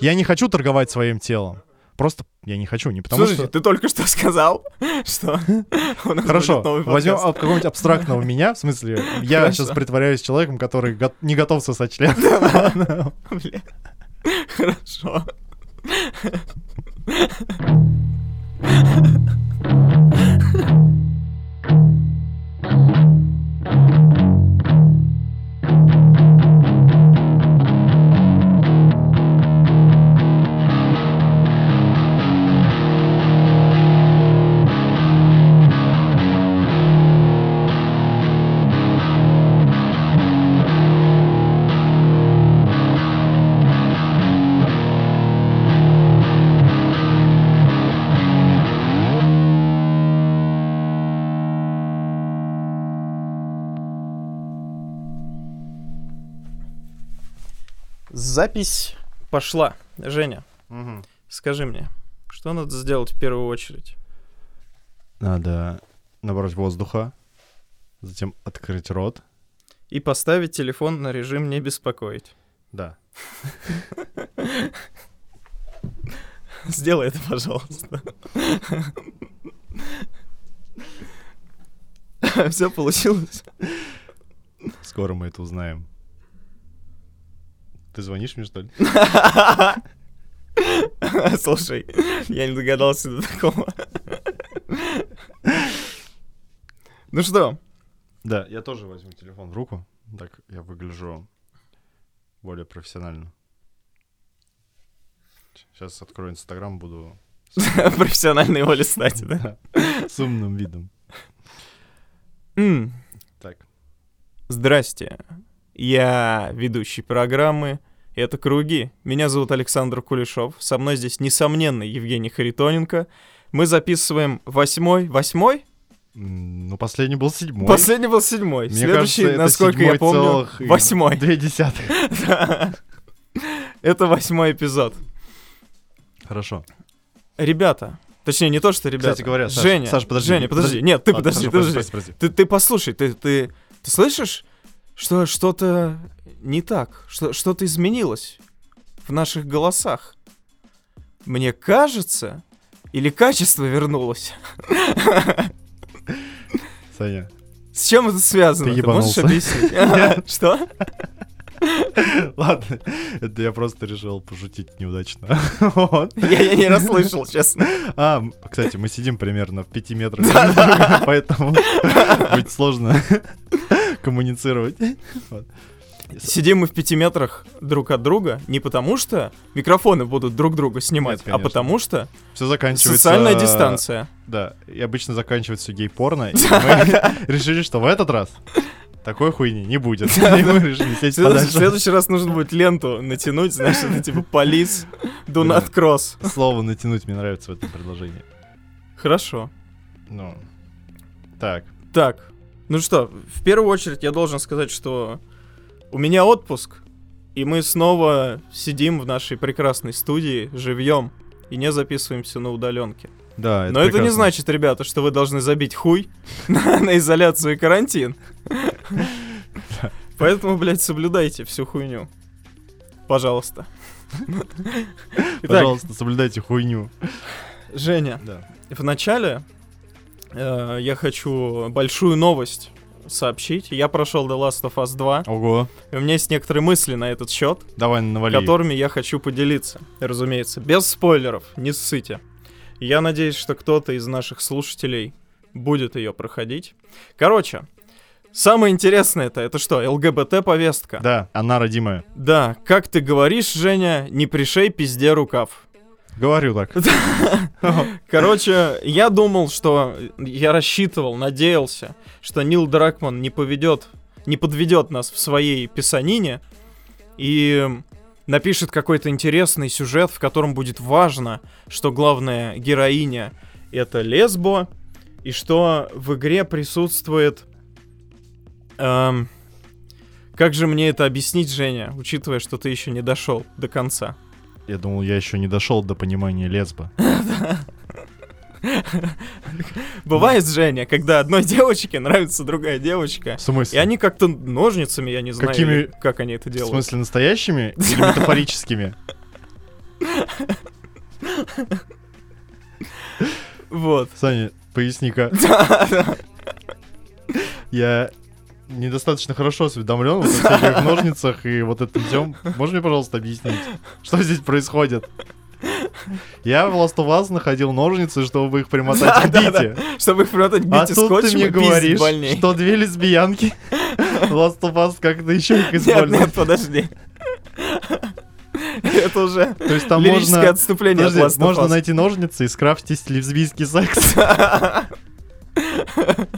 Я не хочу торговать своим телом. Просто я не хочу, не потому Слушайте, что... ты только что сказал, что у нас Хорошо, возьмем какого-нибудь абстрактного меня, в смысле, я сейчас притворяюсь человеком, который не готов сосать член. Хорошо. Запись пошла. Женя, Мгм. скажи мне, что надо сделать в первую очередь? Надо набрать воздуха, затем открыть рот. И поставить телефон на режим «Не беспокоить». Да. Сделай это, пожалуйста. Все получилось? Скоро мы это узнаем. Ты звонишь мне, что ли? Слушай, я не догадался до такого. Ну что, Да, я тоже возьму телефон в руку. Так я выгляжу более профессионально. Сейчас открою Инстаграм, буду профессионально его листать, да? с умным видом. Так. Здрасте, я ведущий программы «Это круги». Меня зовут Александр Кулешов. Со мной здесь, несомненно, Евгений Харитоненко. Мы записываем восьмой, восьмой? Ну, последний был седьмой. Последний был седьмой. Мне Следующий, кажется, насколько я помню, восьмой. Две десятых. Это восьмой эпизод. Хорошо. Ребята, точнее, не то, что ребята. Кстати говоря, Саш, Женя, Саш, подожди, Женя, подожди. подожди. Нет, ты Ладно, подожди, хорошо, подожди. подожди, подожди. Ты, ты послушай, ты, ты, ты слышишь, что что-то не так, что что-то изменилось в наших голосах. Мне кажется, или качество вернулось. Саня, С чем это связано? Ты можешь ебанулся. объяснить? Что? ладно, это я просто решил пошутить неудачно. Я, не расслышал, честно. А, кстати, мы сидим примерно в пяти метрах, поэтому будет сложно коммуницировать. Сидим мы в пяти метрах друг от друга не потому, что микрофоны будут друг друга снимать, Нет, а потому что Все заканчивается... социальная дистанция. Да, и обычно заканчивается гей-порно, и мы решили, что в этот раз такой хуйни не будет. В следующий раз нужно будет ленту натянуть, знаешь, это типа полис, do not cross. Слово натянуть мне нравится в этом предложении. Хорошо. Ну, так. Так, ну что, в первую очередь я должен сказать, что у меня отпуск, и мы снова сидим в нашей прекрасной студии живьем и не записываемся на удаленке. Да, Но это не прекрасно. значит, ребята, что вы должны забить хуй на, на изоляцию и карантин. Поэтому, блядь, соблюдайте всю хуйню. Пожалуйста. Пожалуйста, соблюдайте хуйню. Женя, Да. в начале э, я хочу большую новость сообщить. Я прошел The Last of Us 2, Ого. и у меня есть некоторые мысли на этот счет, Давай навали. которыми я хочу поделиться. Разумеется, без спойлеров, не ссыте. Я надеюсь, что кто-то из наших слушателей будет ее проходить. Короче, самое интересное это, это что, ЛГБТ-повестка? Да, она родимая. Да, как ты говоришь, Женя, не пришей пизде рукав. Говорю так. Короче, я думал, что я рассчитывал, надеялся, что Нил Дракман не поведет, не подведет нас в своей писанине и напишет какой-то интересный сюжет, в котором будет важно, что главная героиня это лесбо, и что в игре присутствует... эм, как же мне это объяснить, Женя, учитывая, что ты еще не дошел до конца? Я думал, я еще не дошел до понимания лесба. Бывает, Женя, когда одной девочке нравится другая девочка, В смысле? и они как-то ножницами, я не знаю, Какими- как они это В делают. смысле, настоящими или метафорическими? Вот. Саня, поясни-ка. Я недостаточно хорошо осведомлен вот о всяких ножницах и вот этом всем. Можешь мне, пожалуйста, объяснить, что здесь происходит? Я в Last of Us находил ножницы, чтобы их примотать к Да, да, бите. Чтобы их примотать к А бите тут ты мне говоришь, больней. что две лесбиянки в Last of Us как-то еще их Нет, используют. нет, подожди. Это уже То есть там можно... отступление от Подожди, of можно найти ножницы и скрафтить лесбийский секс.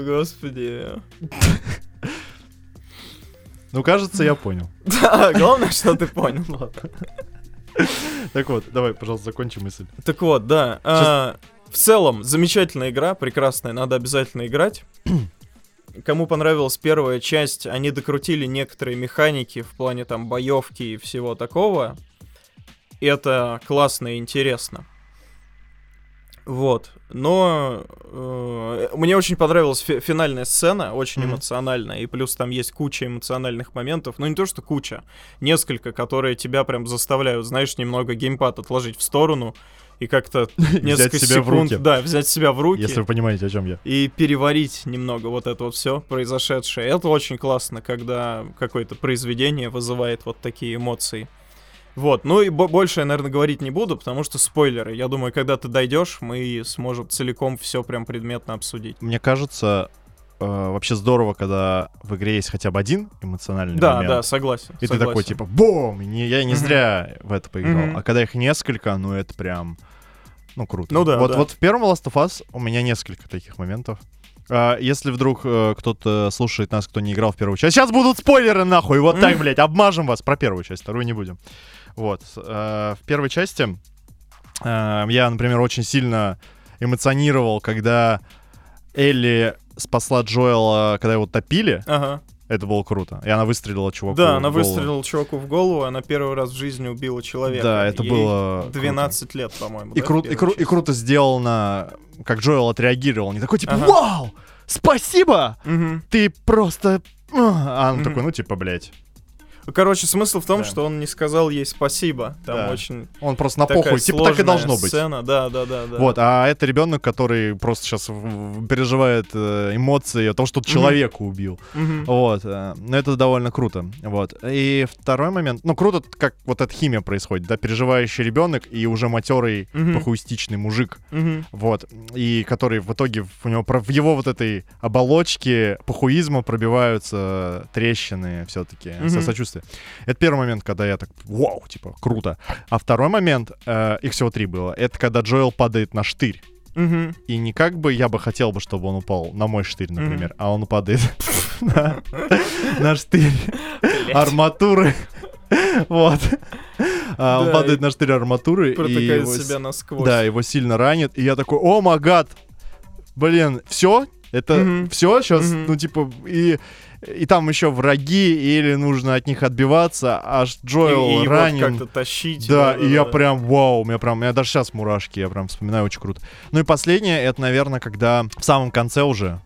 О, господи. Ну, кажется, я понял. Да, главное, что ты понял. Так вот, давай, пожалуйста, закончи мысль. Так вот, да. а, В целом, замечательная игра, прекрасная, надо обязательно играть. Кому понравилась первая часть, они докрутили некоторые механики в плане там боевки и всего такого. И это классно и интересно. Вот. Но э, мне очень понравилась фи- финальная сцена, очень Мгм. эмоциональная, и плюс там есть куча эмоциональных моментов. Ну, не то, что куча, несколько, которые тебя прям заставляют, знаешь, немного геймпад отложить в сторону и как-то несколько себя секунд, в руки. да, взять себя в руки Если вы понимаете, о чем я. и переварить немного вот это вот все произошедшее. Это очень классно, когда какое-то произведение вызывает вот такие эмоции. Вот, ну и бо- больше я, наверное, говорить не буду, потому что спойлеры. Я думаю, когда ты дойдешь, мы сможем целиком все прям предметно обсудить. Мне кажется, э, вообще здорово, когда в игре есть хотя бы один эмоциональный Да, момент. да, согласен. И ты согласен. такой, типа, бум! Не, я не зря в это поиграл. А когда их несколько, ну это прям, ну круто. Ну да, Вот, да. вот в первом Last of Us у меня несколько таких моментов. А, если вдруг э, кто-то слушает нас, кто не играл в первую часть, сейчас будут спойлеры нахуй, вот так, блядь, обмажем вас про первую часть, вторую не будем. Вот, э, в первой части э, я, например, очень сильно эмоционировал, когда Элли спасла Джоэла, когда его топили. Ага. Это было круто. И она выстрелила чуваку Да, в она голову. выстрелила чуваку в голову, она первый раз в жизни убила человека. Да, это Ей было 12 лет, по-моему. И, да, кру- и, кру- и круто сделано, как Джоэл отреагировал. Не такой, типа, Ага. вау, спасибо, Мгм. ты просто... А он Мгм. такой, ну, типа, блядь. Короче, смысл в том, Да. что он не сказал ей спасибо. Там Да. очень Он просто на такая похуй, типа, так и должно быть. Сцена, да, да, да, да. Вот, а это ребенок, который просто сейчас переживает э, эмоции о том, что человека убил. Мгм. Вот, э, ну это довольно круто. Вот. И второй момент, ну круто, как вот эта химия происходит, да, переживающий ребенок и уже матерый Мгм. похуистичный мужик. Мгм. Вот. И который в итоге у него, в его вот этой оболочке похуизма пробиваются трещины все-таки, Мгм. со сочувствия. Это первый момент, когда я так, вау, типа, круто. А второй момент, э, их всего три было, это когда Джоэл падает на штырь. Мгм. И не как бы я бы хотел бы, чтобы он упал на мой штырь, например, а он падает на на штырь арматуры. Вот. А, Он Да, падает и на штырь арматуры. и Протыкает его с- себя насквозь. да, его сильно ранит, и я такой, о магад, блин, все, это все сейчас, ну типа и и там еще враги, или нужно от них отбиваться, аж Джоэл и, и ранен. как-то тащить. Да, и я прям, вау, у меня прям, у меня даже сейчас мурашки, я прям вспоминаю, очень круто. Ну и последнее, это, наверное, когда в самом конце уже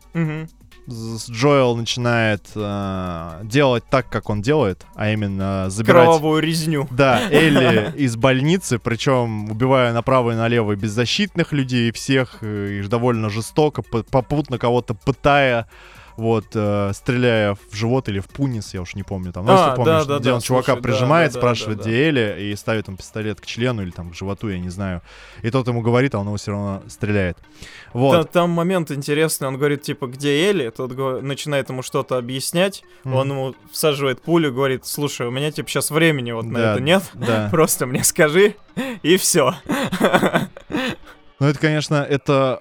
с- Джоэл начинает э, делать так, как он делает, а именно забирать... Кровавую резню. Да, Элли из больницы, причем убивая направо и налево беззащитных людей, и всех, и довольно жестоко, по- попутно кого-то пытая, вот, э, стреляя в живот или в пунис, я уж не помню там. Ну, А, если помнишь, да, да, где да, он чувака слушай, да, прижимает, да, да, спрашивает, да, где Элли, и ставит там пистолет к члену или там к животу, я не знаю. И тот ему говорит, а он его все равно стреляет. Вот. Та- Там момент интересный, он говорит, типа, где Элли? Тот начинает ему что-то объяснять, Мгм. он ему всаживает пулю, говорит, слушай, у меня, типа, сейчас времени вот на Да, это нет, Да. просто мне скажи, и все. Ну, это, конечно, это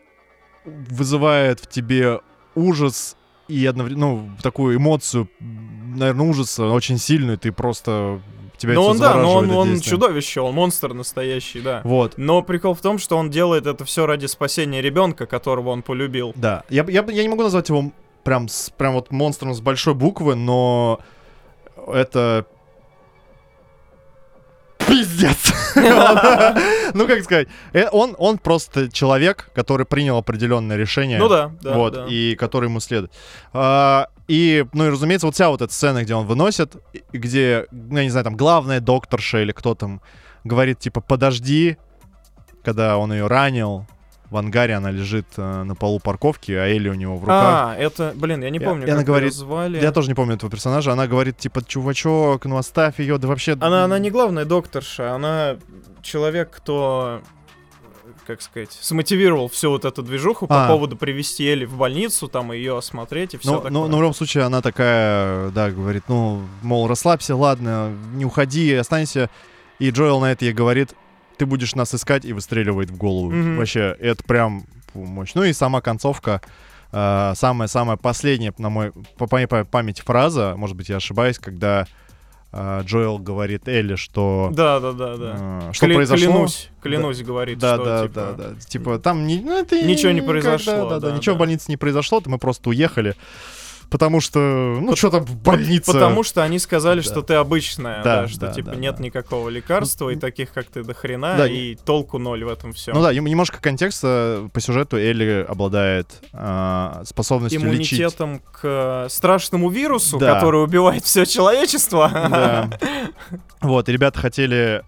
вызывает в тебе ужас и одновременно, ну, такую эмоцию, наверное, ужаса очень сильную, ты просто... Тебя Ну это он, да, но он, он действие. чудовище, он монстр настоящий, да. Вот, Но прикол в том, что он делает это все ради спасения ребенка, которого он полюбил. да. Я, я, я не могу назвать его прям, с, прям вот монстром с большой буквы, но это... Пиздец! Ну, как сказать, э, он, он просто человек, который принял определенное решение. Ну да, да. вот, да. и который ему следует. А, И, ну и, разумеется, вот вся вот эта сцена, где он выносит, где, ну, я не знаю, там главная докторша или кто там говорит, типа, подожди, когда он ее ранил, в ангаре она лежит э, на полу парковки, а Элли у него в руках. А, это, блин, я не помню, и она как говорит, её звали. Я тоже не помню этого персонажа. Она говорит, типа, чувачок, ну оставь ее, да вообще... Она, она не главная докторша, она человек, кто, как сказать, смотивировал всю вот эту движуху по А. поводу привести Элли в больницу, там ее осмотреть и все Ну, такое. ну, ну, в любом случае, она такая, да, говорит, ну, мол, расслабься, ладно, не уходи, останься. И Джоэл на это ей говорит, ты будешь нас искать, и выстреливает в голову. Мгм. Вообще, это прям мощь. Ну и сама концовка, э, самая-самая последняя, на мой, по моей па- памяти фраза, может быть, я ошибаюсь, когда э, Джоэл говорит Элли, что... Да, да, да, да. э, что Кля- произошло? Клянусь, клянусь, говорит, Да, что, да, типа, да, да. Типа там не, ну, это Ничего не произошло, Да, да, да, да, ничего да. в больнице не произошло, мы просто уехали. Потому что, ну, что там в больнице? Потому что они сказали, Да. что ты обычная, Да, да, что да, типа да, нет да. никакого лекарства, и таких, как ты, до хрена, Да, и толку ноль в этом всем. Ну да, немножко контекста по сюжету Элли обладает а, способностью лечить. Иммунитетом к э, страшному вирусу, Да. который убивает все человечество. Да. Вот, ребята хотели,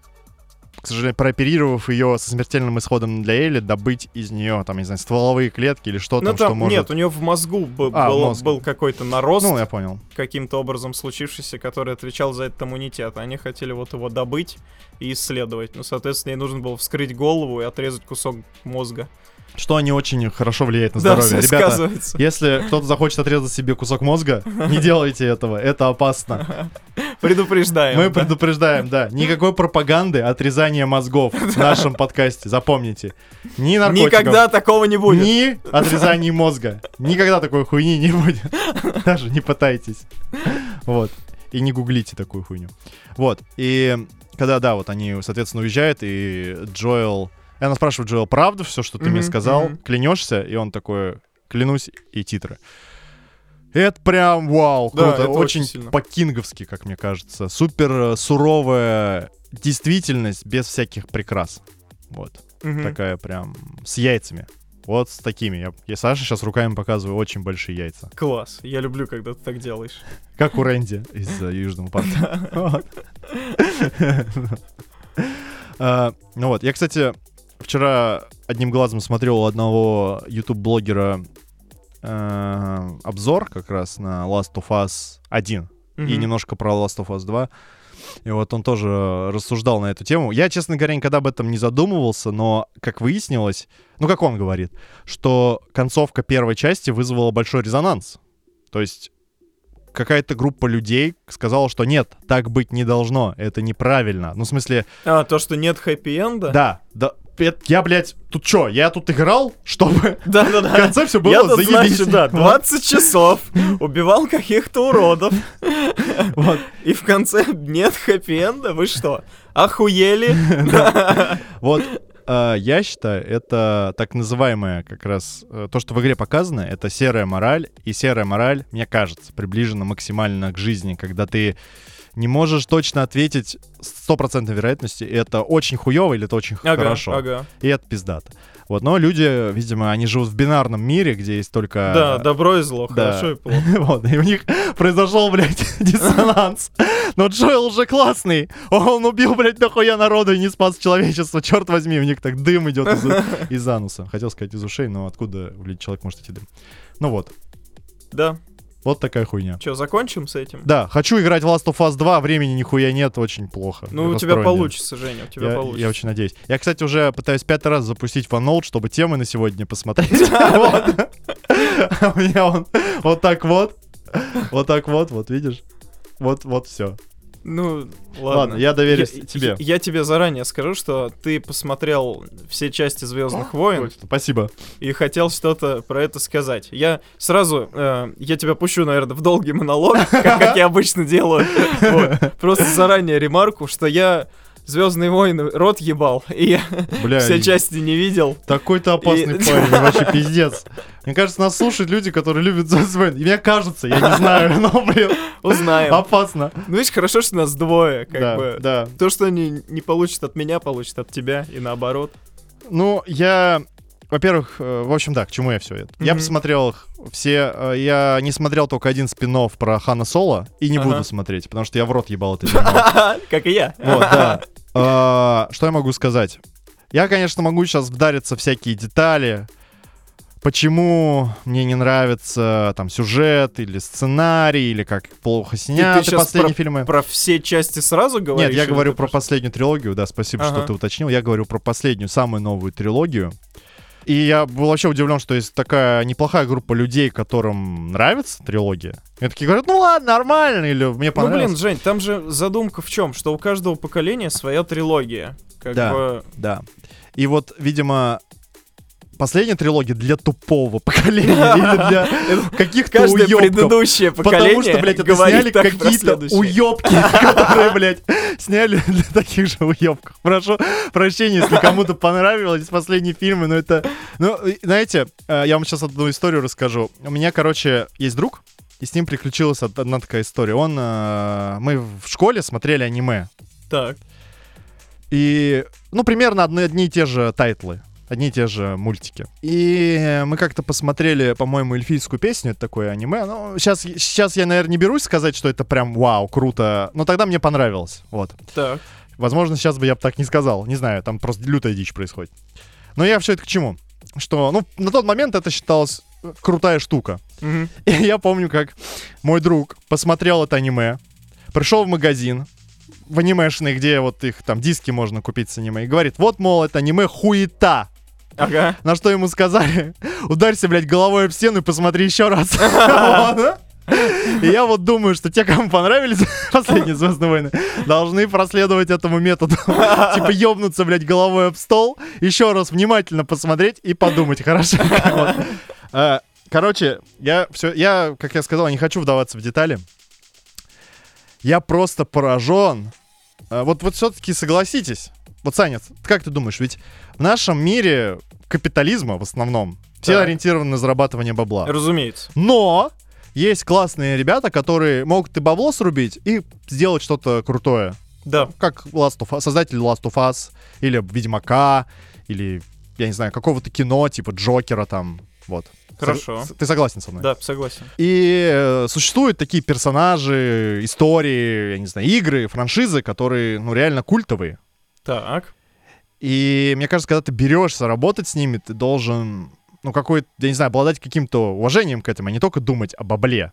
к сожалению, прооперировав ее со смертельным исходом для Элли, добыть из нее, там, не знаю, стволовые клетки или что Ну что может... нет, у нее в мозгу А, был, мозге. был какой-то нарост, Ну, я понял. каким-то образом случившийся, который отвечал за этот иммунитет. Они хотели вот его добыть и исследовать. Ну, соответственно, ей нужно было вскрыть голову и отрезать кусок мозга. Что не очень хорошо влияет на Да, здоровье. всё Ребята, если кто-то захочет отрезать себе кусок мозга, не делайте этого, это опасно. Предупреждаем. Мы да. предупреждаем, да. Никакой пропаганды отрезания мозгов в нашем подкасте, запомните. Ни наркотиков, Никогда такого не будет. ни отрезаний мозга. Никогда такой хуйни не будет. Даже не пытайтесь. Вот. И не гуглите такую хуйню. Вот. И когда, да, вот они, соответственно, уезжают, и Джоэл... И она спрашивает Джоэл, правда все, что ты мне сказал? Клянешься? И он такой, клянусь, и титры. Это прям вау, Да, круто. это очень очень по-кинговски, как мне кажется. Супер э, суровая действительность без всяких прикрас. Вот. Мгм. Такая прям с яйцами. Вот с такими. Я, я Саше сейчас руками показываю очень большие яйца. Класс. Я люблю, когда ты так делаешь. Как у Рэнди из э, Южного парка. А, Ну вот, я, кстати, вчера одним глазом смотрел у одного YouTube-блогера э, обзор как раз на Last of Us 1 и Мгм. немножко про Last of Us 2. И вот он тоже рассуждал на эту тему. Я, честно говоря, никогда об этом не задумывался, но, как выяснилось, ну, как он говорит, что концовка первой части вызвала большой резонанс. То есть какая-то группа людей сказала, что нет, так быть не должно, это неправильно. Ну, в смысле, А, то, что нет хэппи-энда? да, да, это- я, блядь, тут чё, я тут играл, чтобы в Да-да-да. конце все было Я тут, заебись. значит, да, 20 часов убивал каких-то уродов, Вот. и в конце нет хэппи-энда? Вы что, охуели? Вот, э, я считаю, это так называемое как раз э, то, что в игре показано, это серая мораль. И серая мораль, мне кажется, приближена максимально к жизни, когда ты не можешь точно ответить с стопроцентной вероятностью, это очень хуево или это очень Ага, хорошо. ага. И это пиздато. Вот, но люди, видимо, они живут в бинарном мире, где есть только... Да, добро и зло, да. хорошо и плохо. Вот, и у них произошел, блядь, диссонанс. Но Джоэл уже классный. Он убил, блядь, нахуя народу и не спас человечество. Черт возьми, у них так дым идет из, из ануса. Хотел сказать из ушей, но откуда, блядь, человек может идти дым? Ну вот, Да, вот такая хуйня. что, закончим с этим? Да, хочу играть в Last of Us 2, времени нихуя нет, очень плохо. Ну, у тебя получится, Женя, у тебя Я, получится. я очень надеюсь. Я, кстати, уже пытаюсь пятый раз запустить OneNote, чтобы темы на сегодня посмотреть. У меня он вот так вот. Вот так вот, вот видишь? Вот, вот все. Ну, ладно. Ладно, я доверюсь Я- тебе. Я, я тебе заранее скажу, что ты посмотрел все части Звездных войн Точно, Спасибо. и хотел что-то про это сказать. Я сразу, э, я тебя пущу, наверное, в долгий монолог, как, как я обычно делаю. Вот. Просто заранее ремарку, что я Звездные войны рот ебал, и я Бля, все части не видел. такой-то опасный И- парень, вообще пиздец. Мне кажется, нас слушают люди, которые любят Звездные войны. И Мне кажется, я не знаю, но, блин, Узнаем. опасно. Ну, видишь, хорошо, что нас двое, как Да, бы. да. То, что они не получат от меня, получат от тебя, и наоборот. Ну, я во-первых, э, в общем, да, к чему я все это? Я Мгм. посмотрел их все. Я не смотрел только один спин про Хана Соло и не Ага. буду смотреть, потому что я в рот ебал это. Как и я. Вот, да. А, Что я могу сказать? Я, конечно, могу сейчас вдариться всякие детали. Почему мне не нравится там сюжет или сценарий, или как плохо сняты последние фильмы. Про все части сразу говоришь? Нет, я говорю про последнюю трилогию, да, спасибо, что Ага. ты уточнил. Я говорю про последнюю, самую новую трилогию. И я был вообще удивлен, что есть такая неплохая группа людей, которым нравится трилогия. И такие говорят, ну ладно, нормально, или мне Ну, понравилось. блин, Жень, там же задумка в чем? Что у каждого поколения своя трилогия. Как Да. бы... Да. И вот, видимо, последняя трилогия для тупого поколения или для каких-то Каждое уёбков. предыдущее поколение Потому что, блядь, это сняли какие-то уёбки, которые, блядь, сняли для таких же уёбков. Прошу прощения, если кому-то понравились последние фильмы, но это... Ну, знаете, э, я вам сейчас одну историю расскажу. У меня, короче, есть друг, и с ним приключилась од- одна такая история. Он... э, Мы в школе смотрели аниме. Так. И, ну, примерно одни, одни и те же тайтлы. Одни и те же мультики. И мы как-то посмотрели, по-моему, эльфийскую песню, это такое аниме. Ну, сейчас, сейчас я, наверное, не берусь сказать, что это прям вау, круто. Но тогда мне понравилось. Вот. Так. Возможно, сейчас бы я бы так не сказал. Не знаю, там просто лютая дичь происходит. Но я все это к чему? Что, ну, на тот момент это считалось э, крутая штука. Мгм. И я помню, как мой друг посмотрел это аниме, пришел в магазин, в анимешный, где вот их там диски можно купить с аниме, и говорит, вот, мол, это аниме хуета. Ага. На что ему сказали, ударься, блядь, головой об стену и посмотри еще раз. И я вот думаю, что те, кому понравились последние Звездные войны, должны проследовать этому методу. Типа ёбнуться, блядь, головой об стол, еще раз внимательно посмотреть и подумать, хорошо? Вот. А, Короче, я все, я, как я сказал, не хочу вдаваться в детали. Я просто поражен. А, Вот, вот все-таки согласитесь. Вот, Саня, как ты думаешь, ведь в нашем мире капитализма в основном все Так. ориентированы на зарабатывание бабла. Разумеется. Но есть классные ребята, которые могут и бабло срубить, и сделать что-то крутое. Да. Как Last of Us, создатель Last of Us, или Ведьмака, или, я не знаю, какого-то кино, типа Джокера там, вот. Хорошо. Сог- Ты согласен со мной? Да, согласен. И э, существуют такие персонажи, истории, я не знаю, игры, франшизы, которые, ну, реально культовые. Так. И мне кажется, когда ты берешься работать с ними, ты должен, ну, какой я не знаю, обладать каким-то уважением к этому, а не только думать о бабле.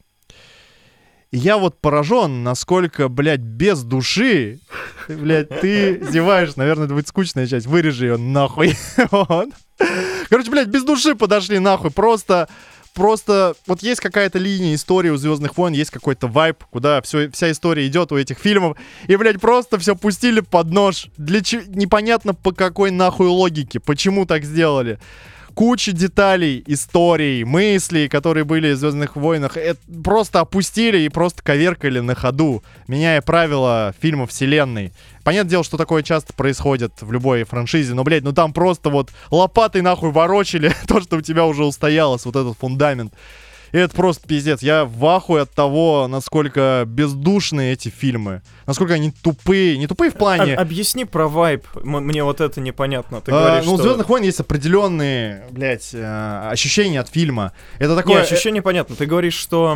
И я вот поражен, насколько, блядь, без души, блядь, ты зеваешь, наверное, это будет скучная часть, вырежи ее нахуй. Короче, блядь, без души подошли нахуй, просто... Просто вот есть какая-то линия истории у Звездных войн, есть какой-то вайб, куда все, вся история идет у этих фильмов, и, блядь, просто все пустили под нож. Для чего? Непонятно по какой нахуй логике, почему так сделали. Куча деталей, историй, мыслей, которые были в Звездных войнах, это просто опустили и просто коверкали на ходу, меняя правила фильма вселенной. Понятное дело, что такое часто происходит в любой франшизе, но, блядь, ну там просто вот лопатой нахуй ворочили то, что у тебя уже устоялось, вот этот фундамент. И это просто пиздец. Я в ахуе от того, насколько бездушные эти фильмы. Насколько они тупые. Не тупые в плане... Об- объясни про вайп. М- Мне вот это непонятно. Ты А, говоришь, ну, у что... Звездных войн есть определенные, блядь, э, ощущения от фильма. Это Не, такое. э, ощущение понятно. Ты говоришь, что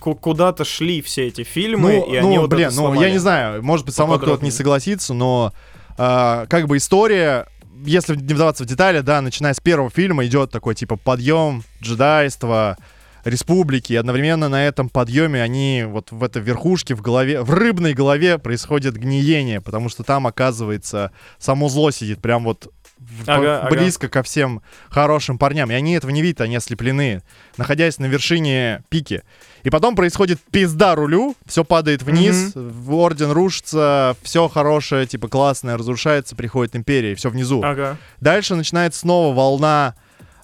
куда-то шли все эти фильмы, ну, и они ну, вот блин, это ну, я сломали. не знаю, может быть, со мной кто-то не согласится, но э, как бы история, если не вдаваться в детали, да, начиная с первого фильма идет такой, типа, подъем джедайства, республики, и одновременно на этом подъеме они вот в этой верхушке, в голове, в рыбной голове происходит гниение, потому что там, оказывается, само зло сидит прям вот в- Ага, ага. близко ко всем хорошим парням. И они этого не видят, они ослеплены, находясь на вершине пики. И потом происходит пизда рулю, все падает вниз, в орден рушится, все хорошее, типа классное, разрушается, приходит империя, и все внизу. Ага. Дальше начинается снова волна...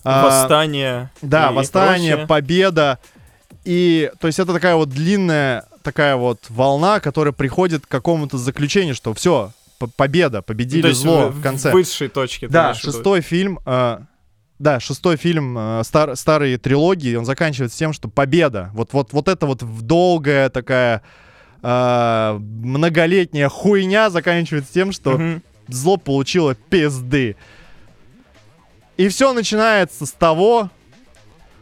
а, Восстание. да, и восстание, прочее. победа. И, то есть, это такая вот длинная такая вот волна, которая приходит к какому-то заключению, что все, победа, победили есть зло в, в конце. в высшей точке. Да, шестой фильм. э, да, шестой фильм э, стар, старой трилогии, он заканчивается тем, что победа. Вот, вот, вот это вот долгая такая э, многолетняя хуйня заканчивается тем, что Мгм. зло получило пизды. И все начинается с того,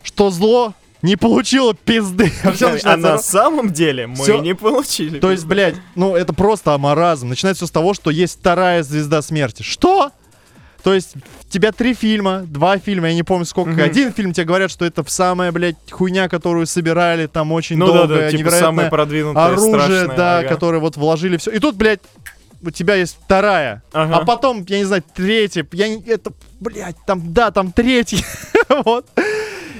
что зло не получило пизды. А, А на самом деле мы Всё. не получили. То есть, блядь, ну это просто амаразм. Начинается все с того, что есть вторая звезда смерти. Что? То есть, у тебя три фильма, два фильма, я не помню сколько. Мгм. Один фильм тебе говорят, что это самая, блядь, хуйня, которую собирали там очень ну да, долго, да, типа невероятное самое продвинутое, оружие, страшное, да, ага. которое вот вложили все. И тут, блядь, у тебя есть вторая. Ага. А потом, я не знаю, третья. Я не, это, блядь, там, да, там третий. вот.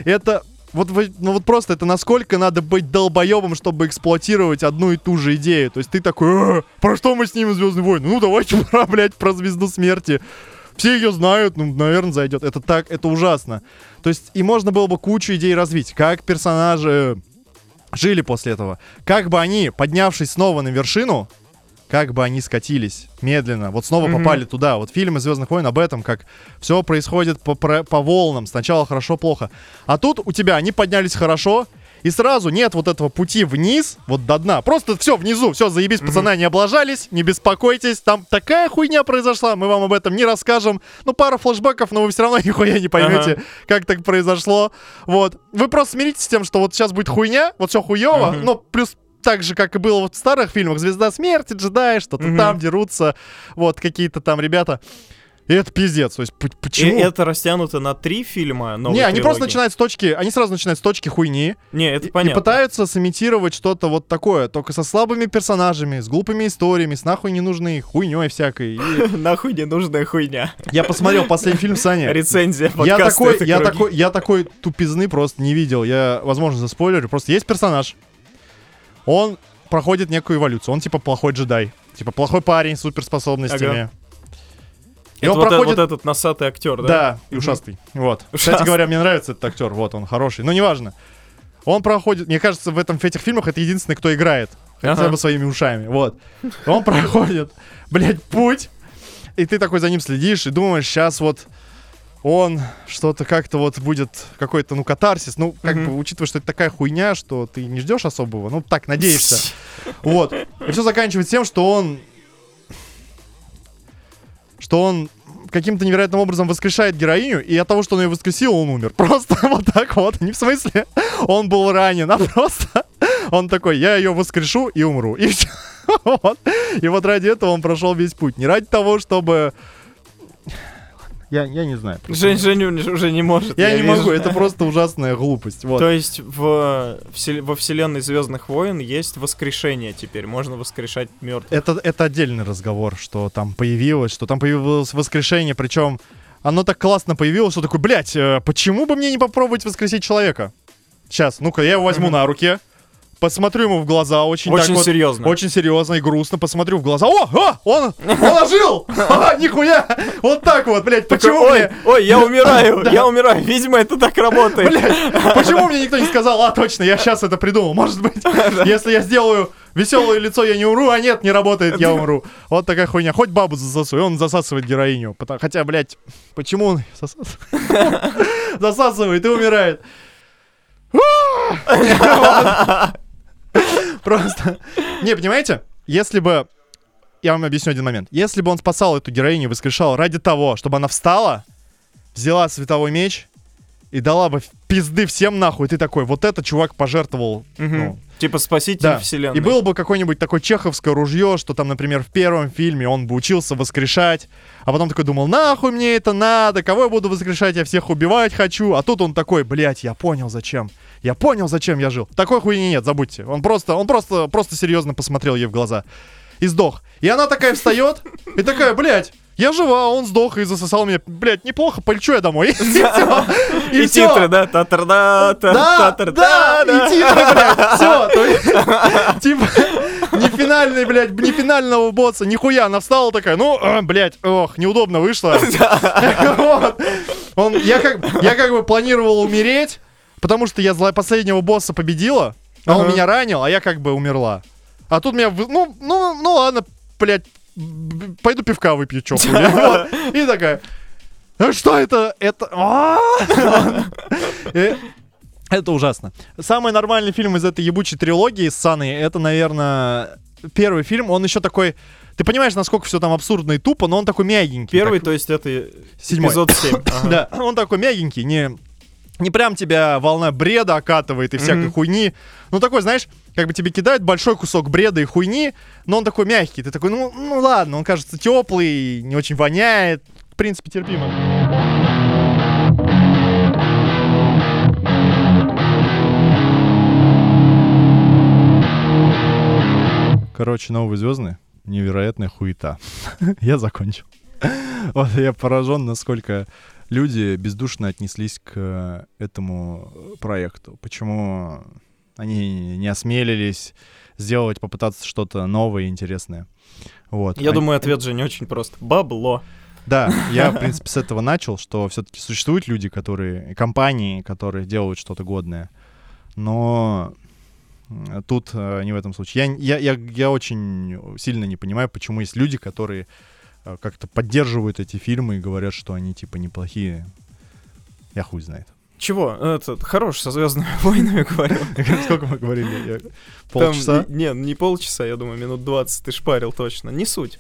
Это, вот, вы- ну вот просто это насколько надо быть долбоебом, чтобы эксплуатировать одну и ту же идею. То есть ты такой, «А, про что мы снимем Звездные войны? Ну давайте про, блядь, про звезду смерти. Все ее знают, ну, наверное, зайдет. Это так, это ужасно. То есть, и можно было бы кучу идей развить. Как персонажи жили после этого. Как бы они, поднявшись снова на вершину, как бы они скатились медленно, вот снова Мгм. попали туда. Вот фильмы Звездных войн об этом, как все происходит по, про- по волнам. Сначала хорошо, плохо. А тут у тебя они поднялись хорошо, и сразу нет вот этого пути вниз, вот до дна. Просто все внизу, все, заебись, пацаны, не облажались, не беспокойтесь. Там такая хуйня произошла, мы вам об этом не расскажем. Ну, пара флешбеков, но вы все равно нихуя не поймете, Ага. как так произошло. Вот. Вы просто смиритесь с тем, что вот сейчас будет хуйня, вот все хуево, Мгм. но плюс так же, как и было вот в старых фильмах, «Звезда смерти», «Джедаи», что-то Мгм. там дерутся, вот, какие-то там ребята. И это пиздец, то есть п- И почему? это растянуто на три фильма не, они просто трилогии? начинают с точки, они сразу начинают с точки хуйни Не, это и, и понятно. пытаются сымитировать что-то вот такое, только со слабыми персонажами, с глупыми историями, с нахуй ненужной хуйней всякой. И Нахуй ненужная хуйня. я посмотрел последний фильм Саня. Рецензия Я такой, «Это я круги». такой, я такой тупизны просто не видел. Я, возможно, заспойлерю. Просто есть персонаж. Он проходит некую эволюцию. Он типа плохой джедай. Типа плохой парень с суперспособностями. И Это он вот, проходит... вот этот носатый актер, да? Да, и ушастый. Вот. Кстати Ушастый. говоря, мне нравится этот актер. Вот, он хороший. Но неважно. Он проходит... Мне кажется, в, этом, в этих фильмах это единственный, кто играет. Хотя Ага. бы своими ушами. Вот. Он проходит, блядь, путь. И ты такой за ним следишь и думаешь, сейчас вот он что-то как-то вот будет какой-то, ну, катарсис. Ну, как Мгм. бы, учитывая, что это такая хуйня, что ты не ждешь особого. Ну, так, надеешься. Вот. И все заканчивается тем, что он... Что он каким-то невероятным образом воскрешает героиню, и от того, что он ее воскресил, он умер. Просто вот так вот. Не в смысле, он был ранен, а просто он такой, я ее воскрешу и умру. И все. Вот. И вот ради этого он прошел весь путь. Не ради того, чтобы... Я, я не знаю. Жень, Женя уже не может. я, не вижу. могу, это просто ужасная глупость. Вот. То есть в, во вселенной Звездных войн есть воскрешение теперь. Можно воскрешать мертвых. Это, это отдельный разговор, что там появилось, что там появилось воскрешение, причем оно так классно появилось, что такой, блядь, э, почему бы мне не попробовать воскресить человека? Сейчас, ну-ка, я его возьму на руки, посмотрю ему в глаза очень, так Очень вот, серьезно. очень серьезно и грустно, посмотрю в глаза, о, о, он, он ожил, А, нихуя, вот так вот, блядь, почему ой, мне, ой, я умираю, я умираю. Видимо, это так работает. блядь, почему мне никто не сказал, а, точно, я сейчас это придумал, может быть, если я сделаю веселое лицо, я не умру, а нет, не работает, я умру. Вот такая хуйня. Хоть бабу и он засасывает героиню. Хотя, блядь, почему он засасывает? Засасывает и умирает. Просто. Не, понимаете? Если бы... Я вам объясню один момент. Если бы он спасал эту героиню воскрешал ради того, чтобы она встала, взяла световой меч и дала бы пизды всем нахуй, ты такой, вот этот чувак пожертвовал ну, Типа спаситель да. вселенной. И было бы какое-нибудь такое чеховское ружье, что там, например, в первом фильме он бы учился воскрешать, а потом такой думал, нахуй мне это надо, кого я буду воскрешать, я всех убивать хочу. А тут он такой, блядь, я понял зачем. Я понял, зачем я жил. Такой хуйни нет, забудьте. Он просто, он просто, просто серьезно посмотрел ей в глаза. И сдох. И она такая встает, и такая, блядь, я жива, а он сдох и засосал меня. Блядь, неплохо, полечу я домой. И титры, да? Татар-да, та- Да, татар- да, да. и титры, блядь, все. Типа, не финальный, блядь, не финального босса, нихуя. Она встала такая, ну, э, блядь, ох, неудобно вышло. Вот. Он, я, как, я как бы планировал умереть, потому что я зла последнего босса победила, а он Ага. меня ранил, а я как бы умерла. А тут меня, вы- ну, ну, ну ладно, блядь, пойду пивка выпью, чё. И такая, «А что это? Это... А!» Это ужасно. Самый нормальный фильм из этой ебучей трилогии с Саной, это, наверное, первый фильм. Он еще такой Ты понимаешь, насколько все там абсурдно и тупо, но он такой мягенький. Первый, так- то есть это Седьмой. эпизод 7. Да, он такой мягенький, не, не прям тебя волна бреда окатывает и всякой Мгм. хуйни. Ну такой, знаешь, как бы тебе кидают большой кусок бреда и хуйни, но он такой мягкий. Ты такой, ну, ну ладно, он кажется теплый, не очень воняет. В принципе, терпимо. Короче, новые звездные. Невероятная хуета. я закончил. вот я поражен, насколько люди бездушно отнеслись к э, этому проекту. Почему они не осмелились сделать, попытаться что-то новое и интересное. Вот. Я Они- думаю, ответ же не очень прост. Бабло. Да, я, в принципе, с этого начал, что все-таки существуют люди, которые, компании, которые делают что-то годное. Но тут э, не в этом случае. Я, я, я, я очень сильно не понимаю, почему есть люди, которые э, как-то поддерживают эти фильмы и говорят, что они типа неплохие. Я хуй знает. Чего? Этот, хорош, со Звездными войнами говорил. Сколько мы говорили? Полчаса? Не, не полчаса, я думаю, минут 20 ты шпарил точно. Не суть.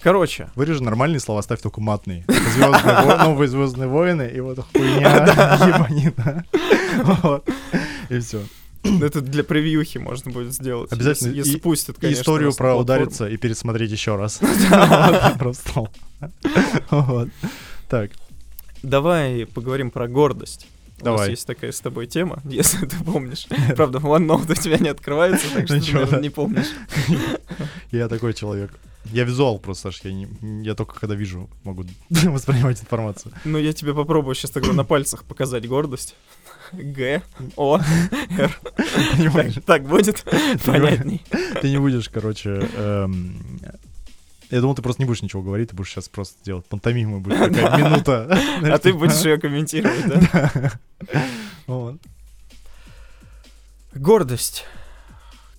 Короче, Вырежи нормальные слова, ставь только матные. Звездные во- новые звездные войны, и вот хуйня, ебанина. И все. Это для превьюхи можно будет сделать. Обязательно. Если, если И- пустят, конечно. историю про удариться и пересмотреть еще раз. Вот, Про стол. Вот. Так, Давай поговорим про гордость. У нас Давай. есть такая с тобой тема, если ты помнишь. Правда, OneNote у тебя не открывается, так что ты, Ничего, наверное, да. не помнишь. я такой человек. Я визуал просто, Саш, я, не, я только когда вижу могу воспринимать информацию. Ну, я тебе попробую сейчас тогда на пальцах показать гордость. Г, О, Р. Так, так будет понятней. Ты не будешь, короче... эм, Я думал, ты просто не будешь ничего говорить, ты будешь сейчас просто делать пантомиму, будет такая минута. А ты будешь ее комментировать, да? Гордость.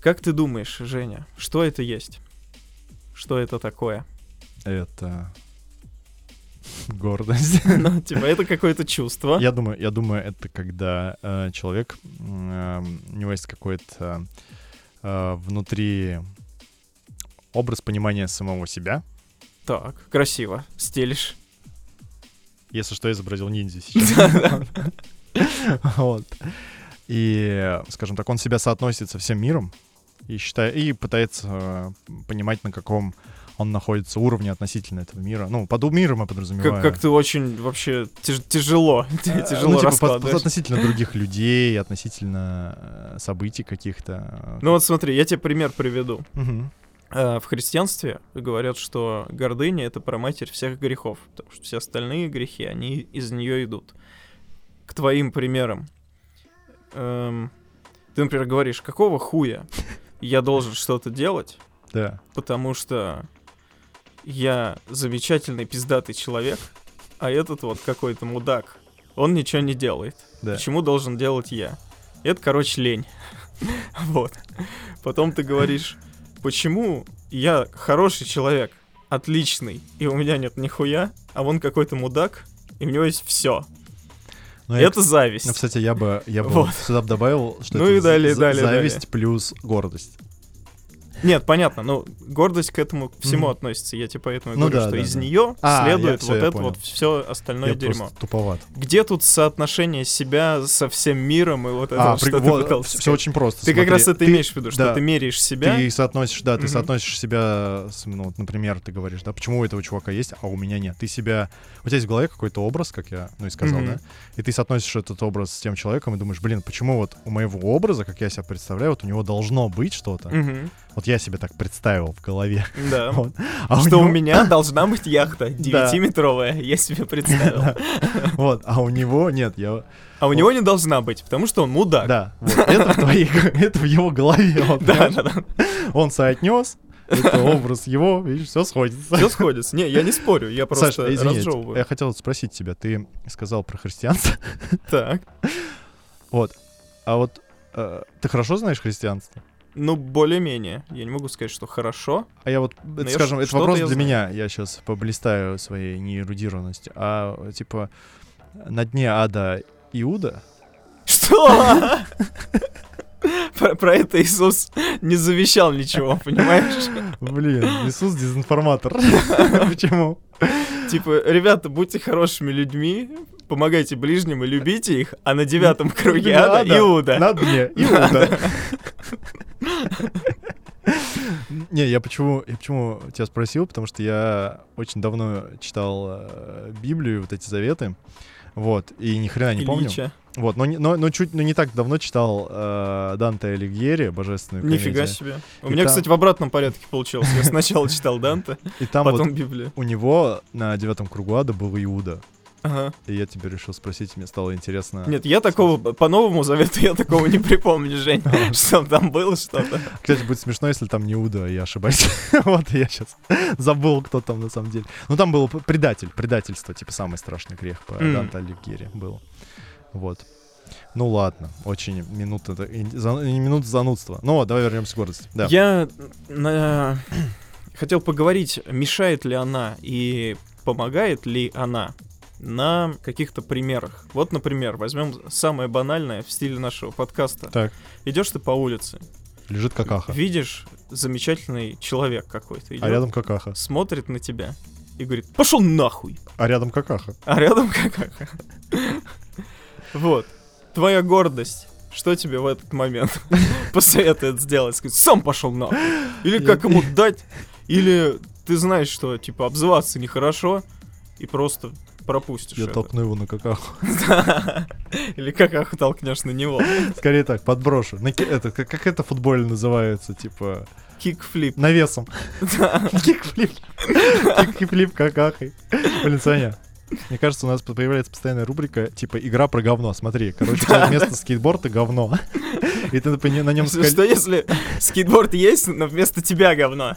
Как ты думаешь, Женя, что это есть? Что это такое? Это... Гордость. Ну, типа, это какое-то чувство. Я думаю, я думаю, это когда э, человек, м, у него есть какой-то э, внутри образ понимания самого себя. Так, красиво. Стелишь. Если что, я изобразил ниндзя сейчас. Вот. И, скажем так, он себя соотносит со всем миром и считает, и пытается э, понимать, на каком он находится уровне относительно этого мира. Ну, под миром я подразумеваю. Как, как ты очень вообще тяж- тяжело, Э, тяжело ну, типа, под- под- относительно других людей, относительно э, событий каких-то. Ну вот смотри, я тебе пример приведу. Э, В христианстве говорят, что гордыня — это проматерь всех грехов, потому что все остальные грехи, они из нее идут. К твоим примерам. Эм, Ты, например, говоришь, какого хуя я должен что-то делать, Да. потому что я замечательный пиздатый человек, а этот вот какой-то мудак, он ничего не делает. Да. Почему должен делать я? Это, короче, лень. Вот. Потом ты говоришь, почему я хороший человек, отличный, и у меня нет нихуя, а вон какой-то мудак, и у него есть все. Ну, я, Это зависть. Ну, кстати, я бы, я бы Вот. сюда добавил, что Ну это и далее, з- далее, зависть плюс гордость. Нет, понятно, но гордость к этому всему Мгм. относится. Я тебе поэтому Ну говорю, да, что да, из да. нее А, я- следует всё, вот я это понял. вот все остальное я дерьмо. туповат. Где тут соотношение себя со всем миром и вот это, А, вот, при- что ты вот, пытался все сказать? очень просто. Ты как смотри. раз это Ты- имеешь в виду, что да. ты меряешь себя. Ты соотносишь, да, ты Мгм. соотносишь себя, с, ну, вот, например, ты говоришь, да, почему у этого чувака есть, а у меня нет. Ты себя, у тебя есть в голове какой-то образ, как я, ну, и сказал, Мгм. да, и ты соотносишь этот образ с тем человеком и думаешь, блин, почему вот у моего образа, как я себя представляю, вот у него должно быть что-то. Мгм. Вот я себе так представил в голове. Да. Вот. А что у, него- меня должна быть яхта 9-метровая, я себе представил. Вот, а у него нет, я... А у него не должна быть, потому что он мудак. Да, вот, это в твоих, это в его голове. вот, Да, да, да. Он соотнес, это образ его, видишь, все сходится. Все сходится. Не, я не спорю, я просто Саша, извини, разжевываю. я хотел спросить тебя, ты сказал про христианство, Так. вот, а вот э, ты хорошо знаешь христианство? Ну, более-менее. Я не могу сказать, что хорошо. А я вот, это, скажем, это вопрос для знаю. меня, я сейчас поблистаю своей неэрудированностью, а типа на дне ада Иуда, Что? Про, про это Иисус не завещал ничего, понимаешь? Блин, Иисус дезинформатор. Почему? Типа, ребята, будьте хорошими людьми, помогайте ближним и любите их, а на девятом круге ада Иуда. На дне. Иуда. Не, я почему, я почему тебя спросил, потому что я очень давно читал э, Библию, вот эти заветы, вот, и ни хрена не помню. Ильича. Вот, но, но, но чуть, но не так давно читал э, Данте Алигьери, божественную Нифига комедию. себе. У И меня, там- кстати, в обратном порядке получилось. Я сначала читал Данте, И там потом вот Библию. у него на девятом кругу ада был Иуда. Ага. И я тебе решил спросить, мне стало интересно. Нет, я такого, по Новому Завету я такого не припомню, Жень, что там было что-то. Кстати, будет смешно, если там не Иуда, я ошибаюсь. вот, я сейчас забыл, кто там на самом деле. Ну, там был предатель, предательство, типа самый страшный грех по. Данте Алигьери был. Вот. Ну ладно, очень минута, минута занудства. Ну, давай вернемся к гордости. Да. Я на- хотел поговорить, мешает ли она и помогает ли она на каких-то примерах. Вот, например, возьмем самое банальное в стиле нашего подкаста. Так, Идешь ты по улице, лежит какаха. видишь замечательный человек какой-то, идет, А рядом какаха. смотрит на тебя и говорит, пошел нахуй. А рядом какаха. А рядом какаха. Вот. Твоя гордость. Что тебе в этот момент посоветует сделать? Сказать, сам пошел нахуй. Или как ему дать. Или ты знаешь, что, типа, обзываться нехорошо, и просто пропустишь Я это. толкну его на какаху. Или какаху толкнешь на него. Скорее так, подброшу. Это, как, как это футбольно называется, типа, Кикфлип. навесом. Кикфлип. Кикфлип какахой. Блин, Саня, мне кажется, у нас появляется постоянная рубрика, типа, игра про говно. Смотри, короче, вместо скейтборда говно. И ты на нем Что, если скейтборд есть, но вместо тебя говно?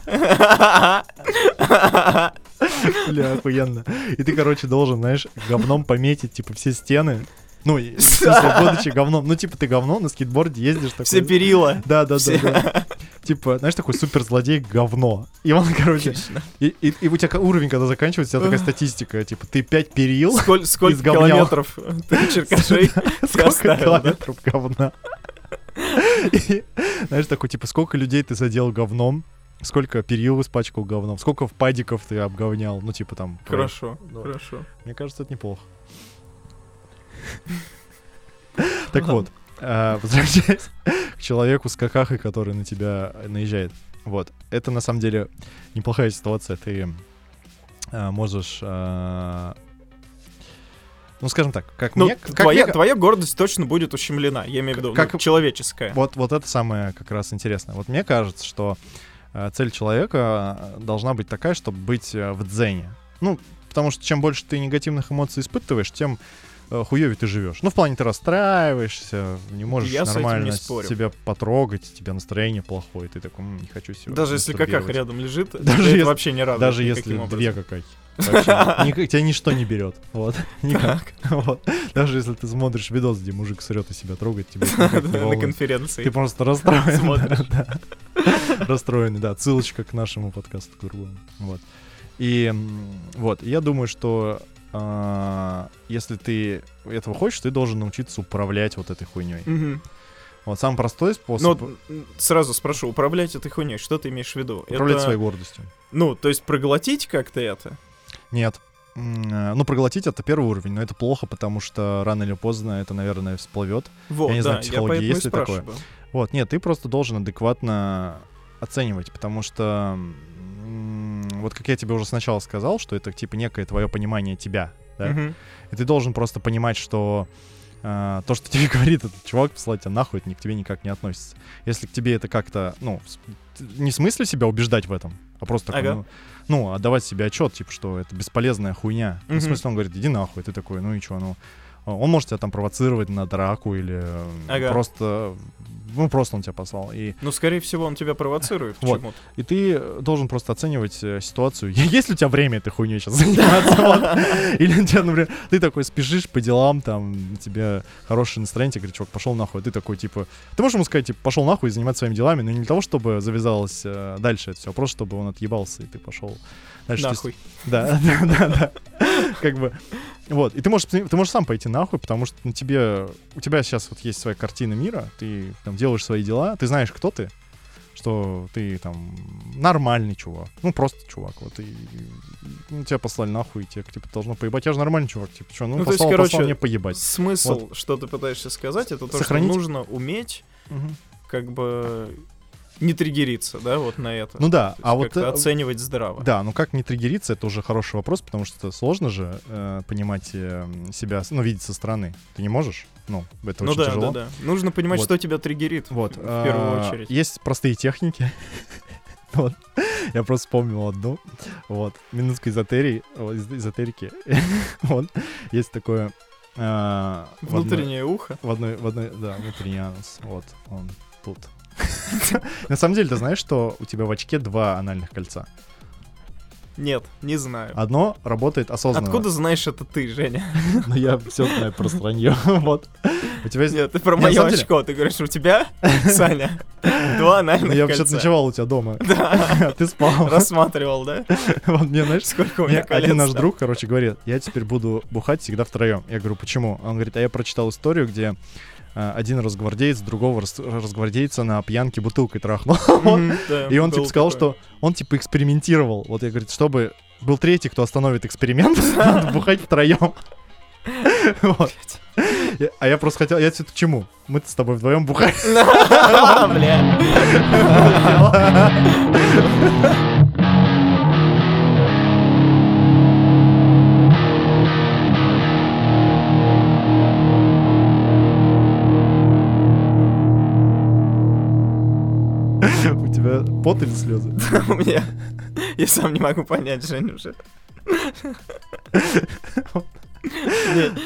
Бля, охуенно. И ты, короче, должен, знаешь, говном пометить, типа, все стены. Ну, в смысле, будучи говном. Ну, типа, ты говно на скейтборде ездишь такой. Все перила. Да, да, да. Типа, знаешь, такой суперзлодей говно. И он, короче, и, и- и у тебя уровень, когда заканчивается, у тебя такая статистика, типа, ты 5 перил, Сколь- Сколько километров ты черкашей сколько километров говна. И, знаешь, такой, типа, сколько людей ты задел говном, сколько перил испачкал говном, сколько впадиков ты обговнял, ну, типа, там. Хорошо, Да. хорошо. Мне кажется, это неплохо. Так вот, э, возвращаясь к человеку с какахой, который на тебя наезжает. Вот, это на самом деле неплохая ситуация. Ты э, можешь, э, ну, скажем так, как Ну, мне, как твоя, мне- твоя гордость точно будет ущемлена, я имею в виду, Как- ну, человеческая. Вот, вот это самое как раз интересное. Вот мне кажется, что э, цель человека должна быть такая, чтобы быть э, в дзене. Ну, потому что чем больше ты негативных эмоций испытываешь, тем э, хуёвее ты живешь. Ну, в плане ты расстраиваешься, не можешь Я этим не нормально спорю. себя потрогать, у тебя настроение плохое, ты такой, «М, не хочу сегодня Даже если мастурбировать». рядом лежит, Даже если- вообще не радует Даже если образом. две какахи. Вообще, тебя ничто не берет. Вот. Никак. Вот. Даже если ты смотришь видос, где мужик срет и себя трогает, тебя не На конференции. Ты просто расстроен. Расстроенный, да. Ссылочка к нашему подкасту к другому. Вот. И вот, я думаю, что а, если ты этого хочешь, ты должен научиться управлять вот этой хуйней. Мгм. Вот самый простой Ну, способ м, сразу спрошу, управлять этой хуйней, что ты имеешь в виду? управлять Это, своей гордостью. Ну, то есть проглотить как-то это? Нет. Э, Ну, проглотить это первый уровень, но это плохо, потому что рано или поздно это, наверное, всплывет. Вот, не да, знаю, я и есть ли такое? Вот, нет, ты просто должен адекватно оценивать, потому что вот как я тебе уже сначала сказал, что это типа некое твое понимание тебя, да? Мгм. И ты должен просто понимать, что а, то, что тебе говорит этот чувак, послать тебя нахуй, это ни к тебе никак не относится. Если к тебе это как-то, ну, не в смысле себя убеждать в этом, а просто такой, Ага. ну, ну, отдавать себе отчет, типа, что это бесполезная хуйня. Ну, Мгм. В смысле, он говорит, иди нахуй, ты такой, ну и чё, ну, он может тебя там провоцировать на драку или э, Ага. просто, ну, просто он тебя послал. И Ну, скорее всего, он тебя провоцирует Вот. И ты должен просто оценивать э, ситуацию. Есть ли у тебя время этой хуйней сейчас заниматься? Или у тебя, например, ты такой спешишь по делам, там, у тебя хорошее настроение, тебе говорит, чувак, пошел нахуй. Ты такой, типа, ты можешь ему сказать, типа, пошел нахуй и заниматься своими делами, но не для того, чтобы завязалось э, дальше это все, а просто чтобы он отъебался, и ты пошел дальше. Есть- Нахуй. Да, да, да, да. Как бы. Вот, и ты можешь, ты можешь сам пойти нахуй, потому что на тебе, у тебя сейчас вот есть своя картина мира, ты там делаешь свои дела, ты знаешь, кто ты, что ты там нормальный чувак, ну просто чувак, вот, и, ну, тебя послали нахуй, и тебе типа должно поебать, я же нормальный чувак, типа, что, ну, Ну, то есть, послал, короче, послал мне поебать. Смысл, что ты пытаешься сказать, это то, Сохранить. что нужно уметь Мгм. как бы не триггериться, да, вот на это. Ну да, а вот э, оценивать здраво. Да, ну как не триггериться, это уже хороший вопрос, потому что сложно же э, понимать э, себя, ну, видеть со стороны. Ты не можешь? Ну, это Ну очень да, тяжело. да, да. Нужно понимать, Вот. что тебя триггерит Вот. в в первую а, очередь. Есть простые техники. Вот. Я просто вспомнил одну. Вот. Минутка эзотерии. эзотерики. Вот. Есть такое... а, Внутреннее ухо. В одной, в одной, да, внутренний анус. Вот, он тут. На самом деле, ты знаешь, что у тебя в очке два анальных кольца? Нет, не знаю. Одно работает осознанно. Откуда знаешь это ты, Женя? Ну, я все знаю про странье. Вот. У тебя есть... Нет, ты про мое очко. Ты говоришь, у тебя, Саня, два Ну, анальных я кольца. вообще-то ночевал у тебя дома. Да, ты спал. рассматривал, да? Вот мне, знаешь, Сколько у меня колец один наш друг, короче, говорит, я теперь буду бухать всегда втроем. Я говорю, почему? Он говорит, а я прочитал историю, где один разгвардеец другого разгвардейца на пьянке бутылкой трахнул. И он типа сказал, что он типа экспериментировал. Вот я говорит, чтобы был третий, кто остановит эксперимент, надо бухать втроем. Вот. А я просто хотел, я тебе к чему? Мы-то с тобой вдвоем бухаем. Бля. Пот или слезы? У меня... Я сам не могу понять, Женя, уже.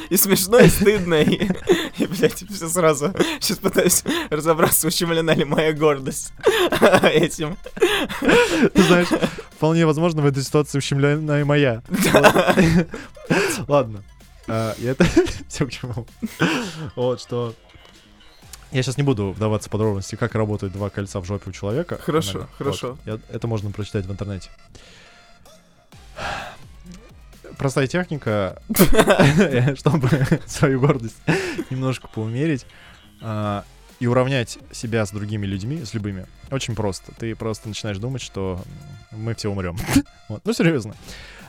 И смешно, и стыдно, и, и блядь, все сразу. Сейчас пытаюсь разобраться, ущемлена ли моя гордость этим. Ты знаешь, вполне возможно, в этой ситуации ущемлена и моя. Ладно. А, и это все к чему. Вот, что... Я сейчас не буду вдаваться в подробности, как работают два кольца в жопе у человека. Хорошо, Анально. хорошо. Вот. Я- это можно прочитать в интернете. Простая техника, чтобы свою гордость немножко поумерить а, и уравнять себя с другими людьми, с любыми. Очень просто. Ты просто начинаешь думать, что мы все умрем. Вот. Ну, серьезно.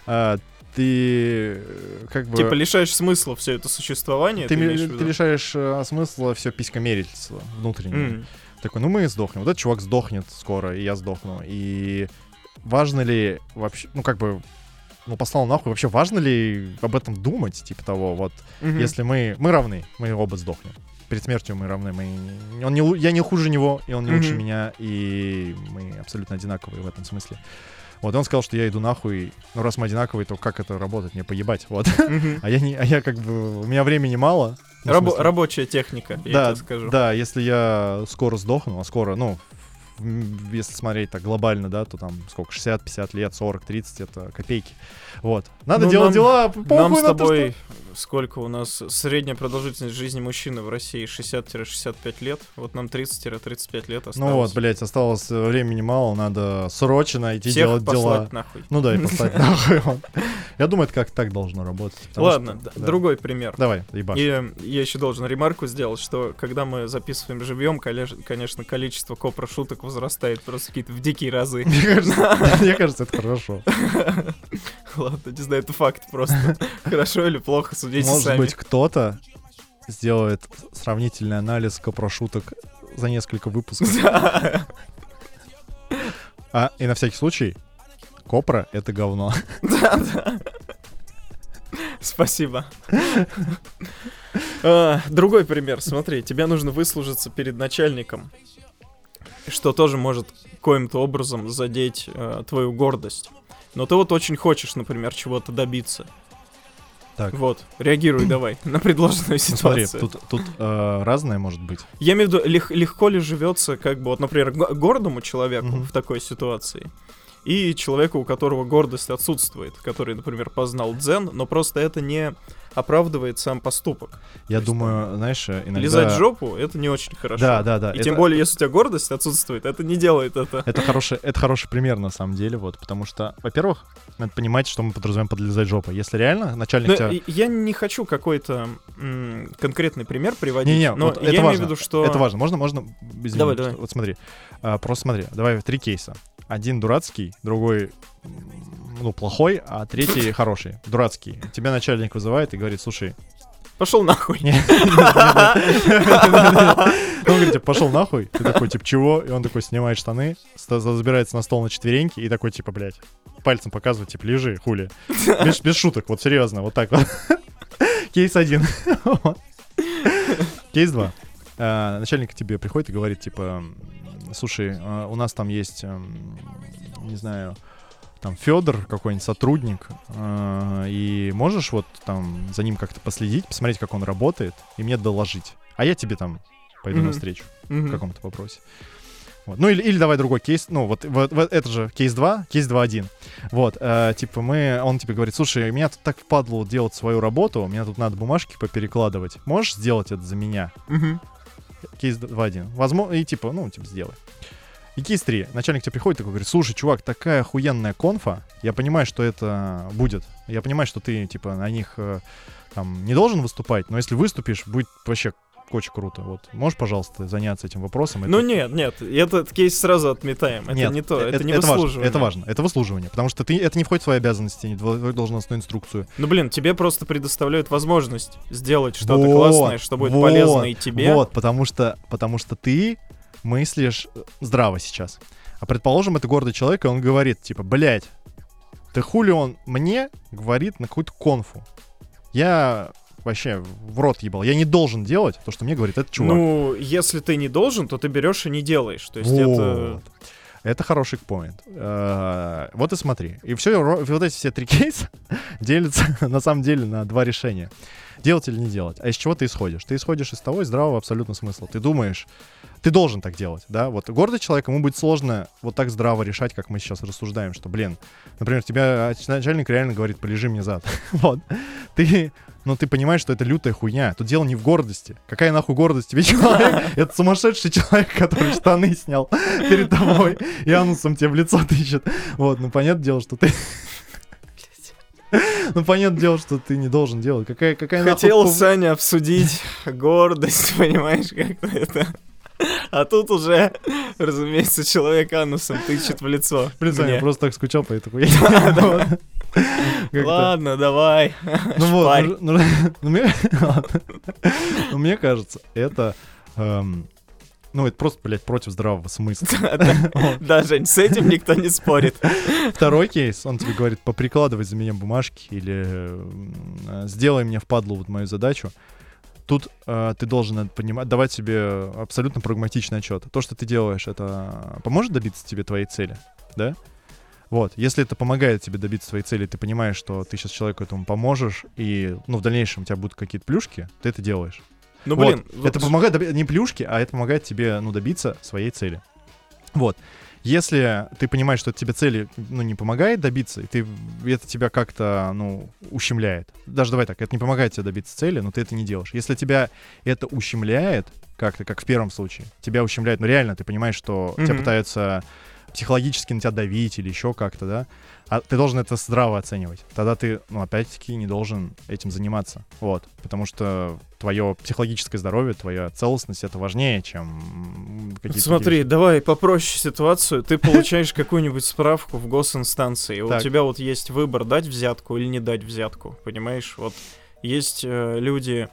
А, Ты э, как бы... Типа лишаешь смысла все это существование, ты, ты ты лишаешь э, смысла все писькомерительство внутреннее. М. Такой, ну мы сдохнем. Вот этот чувак сдохнет скоро, и я сдохну. И важно ли вообще, ну как бы, ну послал нахуй, вообще важно ли об этом думать, типа того, вот, Мгм. если мы, мы равны, мы оба сдохнем. Перед смертью мы равны, мы, он не, я не хуже него, и он не лучше Мгм. меня, и мы абсолютно одинаковые в этом смысле. Вот, он сказал, что я иду нахуй, ну раз мы одинаковые, то как это работает, мне поебать, вот. Мгм. А я не, а я как бы, у меня времени мало. ну, Рабо- Рабочая техника, я да, тебе скажу. Да, если я скоро сдохну, а скоро, ну, если смотреть так глобально, да, то там сколько, 60, 50 лет, 40, 30, это копейки. Вот. Надо Ну, делать нам- дела, похуй Нам с на то, тобой, сколько у нас средняя продолжительность жизни мужчины в России 60-65 лет, вот нам 30-35 лет что- осталось. Ну вот, блядь, осталось э, времени мало, надо срочно идти Всех делать дела. нахуй. Ну да, и послать нахуй. Я думаю, это как так должно работать. Ладно, что- другой пример. Давай, ебашь. И э, я еще должен ремарку сделать, что когда мы записываем живьем, конечно, количество копра-шуток возрастает просто какие-то в дикие разы. Мне кажется, это хорошо. Ладно, не знаю, это факт просто. Хорошо или плохо, судите Может сами. быть, кто-то сделает сравнительный анализ копрошуток за несколько выпусков. А, и на всякий случай, Копра — это говно. Да, да. Спасибо. А, Другой пример. Смотри, тебе нужно выслужиться перед начальником, что тоже может коим-то образом задеть э, твою гордость. Но ты вот очень хочешь, например, чего-то добиться. Так. Вот, реагируй давай на предложенную Ну, смотри, ситуацию. тут, тут э, разное может быть. Я имею в виду, лег- легко ли живется, как бы, вот, например, го- гордому человеку Мгм. в такой ситуации? и человека, у которого гордость отсутствует, который, например, познал дзен, но просто это не оправдывает сам поступок. Я есть, думаю, знаешь, иногда... Лизать жопу — это не очень хорошо. Да, да, да. И это- тем более, если у тебя гордость отсутствует, это не делает это. Это хороший, это хороший пример на самом деле, вот, потому что, во-первых, надо понимать, что мы подразумеваем под лизать жопу. Если реально начальник Но тебя... я не хочу какой-то м, конкретный пример приводить, Не-не, но вот я это имею важно. в виду, что... Это важно. Можно, можно? Извини, Давай, давай. Вот смотри. А, просто смотри. Давай три кейса. Один дурацкий, другой ну, плохой, а третий хороший. Дурацкий. Тебя начальник вызывает и говорит, слушай, Пошел нахуй. Он говорит, типа, пошел нахуй. Ты такой, типа, чего? И он такой снимает штаны, забирается на стол на четвереньки и такой, типа, блядь, пальцем показывает, типа, лежи, хули. Без, без шуток, вот серьезно, вот так вот. Кейс один. Кейс два. А, Начальник к тебе приходит и говорит, типа, слушай, а, у нас там есть, эм, не знаю, там Федор какой-нибудь сотрудник, а, и можешь вот там за ним как-то последить, посмотреть, как он работает, и мне доложить. А я тебе там пойду Мгм. навстречу Мгм. в каком-то вопросе. Вот. Ну или, или давай другой кейс, ну вот, вот, вот это же кейс 2, кейс 2.1. Вот, э, типа мы, он тебе говорит, слушай, меня тут так впадло делать свою работу, мне тут надо бумажки поперекладывать, можешь сделать это за меня? Мгм. Кейс 2.1. Возможно, и типа, ну, типа, сделай. И кейс 3. Начальник тебе приходит и такой говорит, слушай, чувак, такая охуенная конфа, я понимаю, что это будет. Я понимаю, что ты, типа, на них э, там не должен выступать, но если выступишь, будет вообще очень круто. Вот, можешь, пожалуйста, заняться этим вопросом? Ну Это- нет, нет, этот кейс сразу отметаем. Это Нет, не то, э- это, не важно, выслуживание. это важно, это выслуживание, потому что ты, это не входит в твои обязанности, не в твою должностную инструкцию. Ну блин, тебе просто предоставляют возможность сделать что-то Вот, классное, что будет вот, полезно и тебе. Вот, потому что, потому что ты мыслишь здраво сейчас. А предположим, это гордый человек, и он говорит, типа, блядь, ты хули он мне говорит на какую-то конфу. Я вообще в рот ебал. Я не должен делать то, что мне говорит этот чувак. Ну, если ты не должен, то ты берешь и не делаешь. То есть это... Вот. Это хороший поинт. Э, Вот и смотри. И все, вот эти все три кейса делятся на самом деле на два решения. Делать или не делать. А из чего ты исходишь? Ты исходишь из того, из здравого абсолютно смысла. Ты думаешь, ты должен так делать, да? Вот гордый человек, ему будет сложно вот так здраво решать, как мы сейчас рассуждаем, что, блин, например, тебя начальник реально говорит, полежи мне зад. вот. Ты, ну, ты понимаешь, что это лютая хуйня. Тут дело не в гордости. Какая нахуй гордость тебе человек? Это сумасшедший человек, который штаны снял перед тобой и анусом тебе в лицо тычет. Вот, ну, понятное дело, что ты... Ну, понятное дело, что ты не должен делать. Какая, какая нахуй Хотел пов- Саня обсудить гордость, понимаешь, как-то это. А тут уже, разумеется, человек анусом тычет в лицо. Блин, Саня, я просто так скучал по этой хуйне. Вот. Как-то. Ладно, давай. Ну вот, ну, ну, ну, мне. Ну, мне кажется, это, эм, ну, это просто, блядь, против здравого смысла. Да, Жень, с этим никто не спорит. Второй кейс, он тебе говорит, поприкладывай за меня бумажки или э, сделай мне впадлу вот мою задачу. Тут э, ты должен это понимать, давать себе абсолютно прагматичный отчет. То, что ты делаешь, это поможет добиться тебе твоей цели, да? Вот, если это помогает тебе добиться своей цели, ты понимаешь, что ты сейчас человеку этому поможешь, и, ну, в дальнейшем у тебя будут какие-то плюшки, ты это делаешь. Ну, Вот. блин, вот это помогает доби- не плюшки, а это помогает тебе, ну, добиться своей цели. Вот. Если ты понимаешь, что это тебе цели, ну, не помогает добиться, и ты, это тебя как-то, ну, ущемляет. Даже давай так, это не помогает тебе добиться цели, но ты это не делаешь. Если тебя это ущемляет, как-то, как в первом случае, тебя ущемляет, ну, реально, ты понимаешь, что тебя Мгм. пытаются психологически на тебя давить или еще как-то, да, а ты должен это здраво оценивать. Тогда ты, ну, опять-таки, не должен этим заниматься. Вот. Потому что твое психологическое здоровье, твоя целостность это важнее, чем какие-то. Смотри, давай попроще ситуацию. Ты получаешь какую-нибудь справку в госинстанции. У тебя вот есть выбор, дать взятку или не дать взятку. Понимаешь? Вот есть э, люди,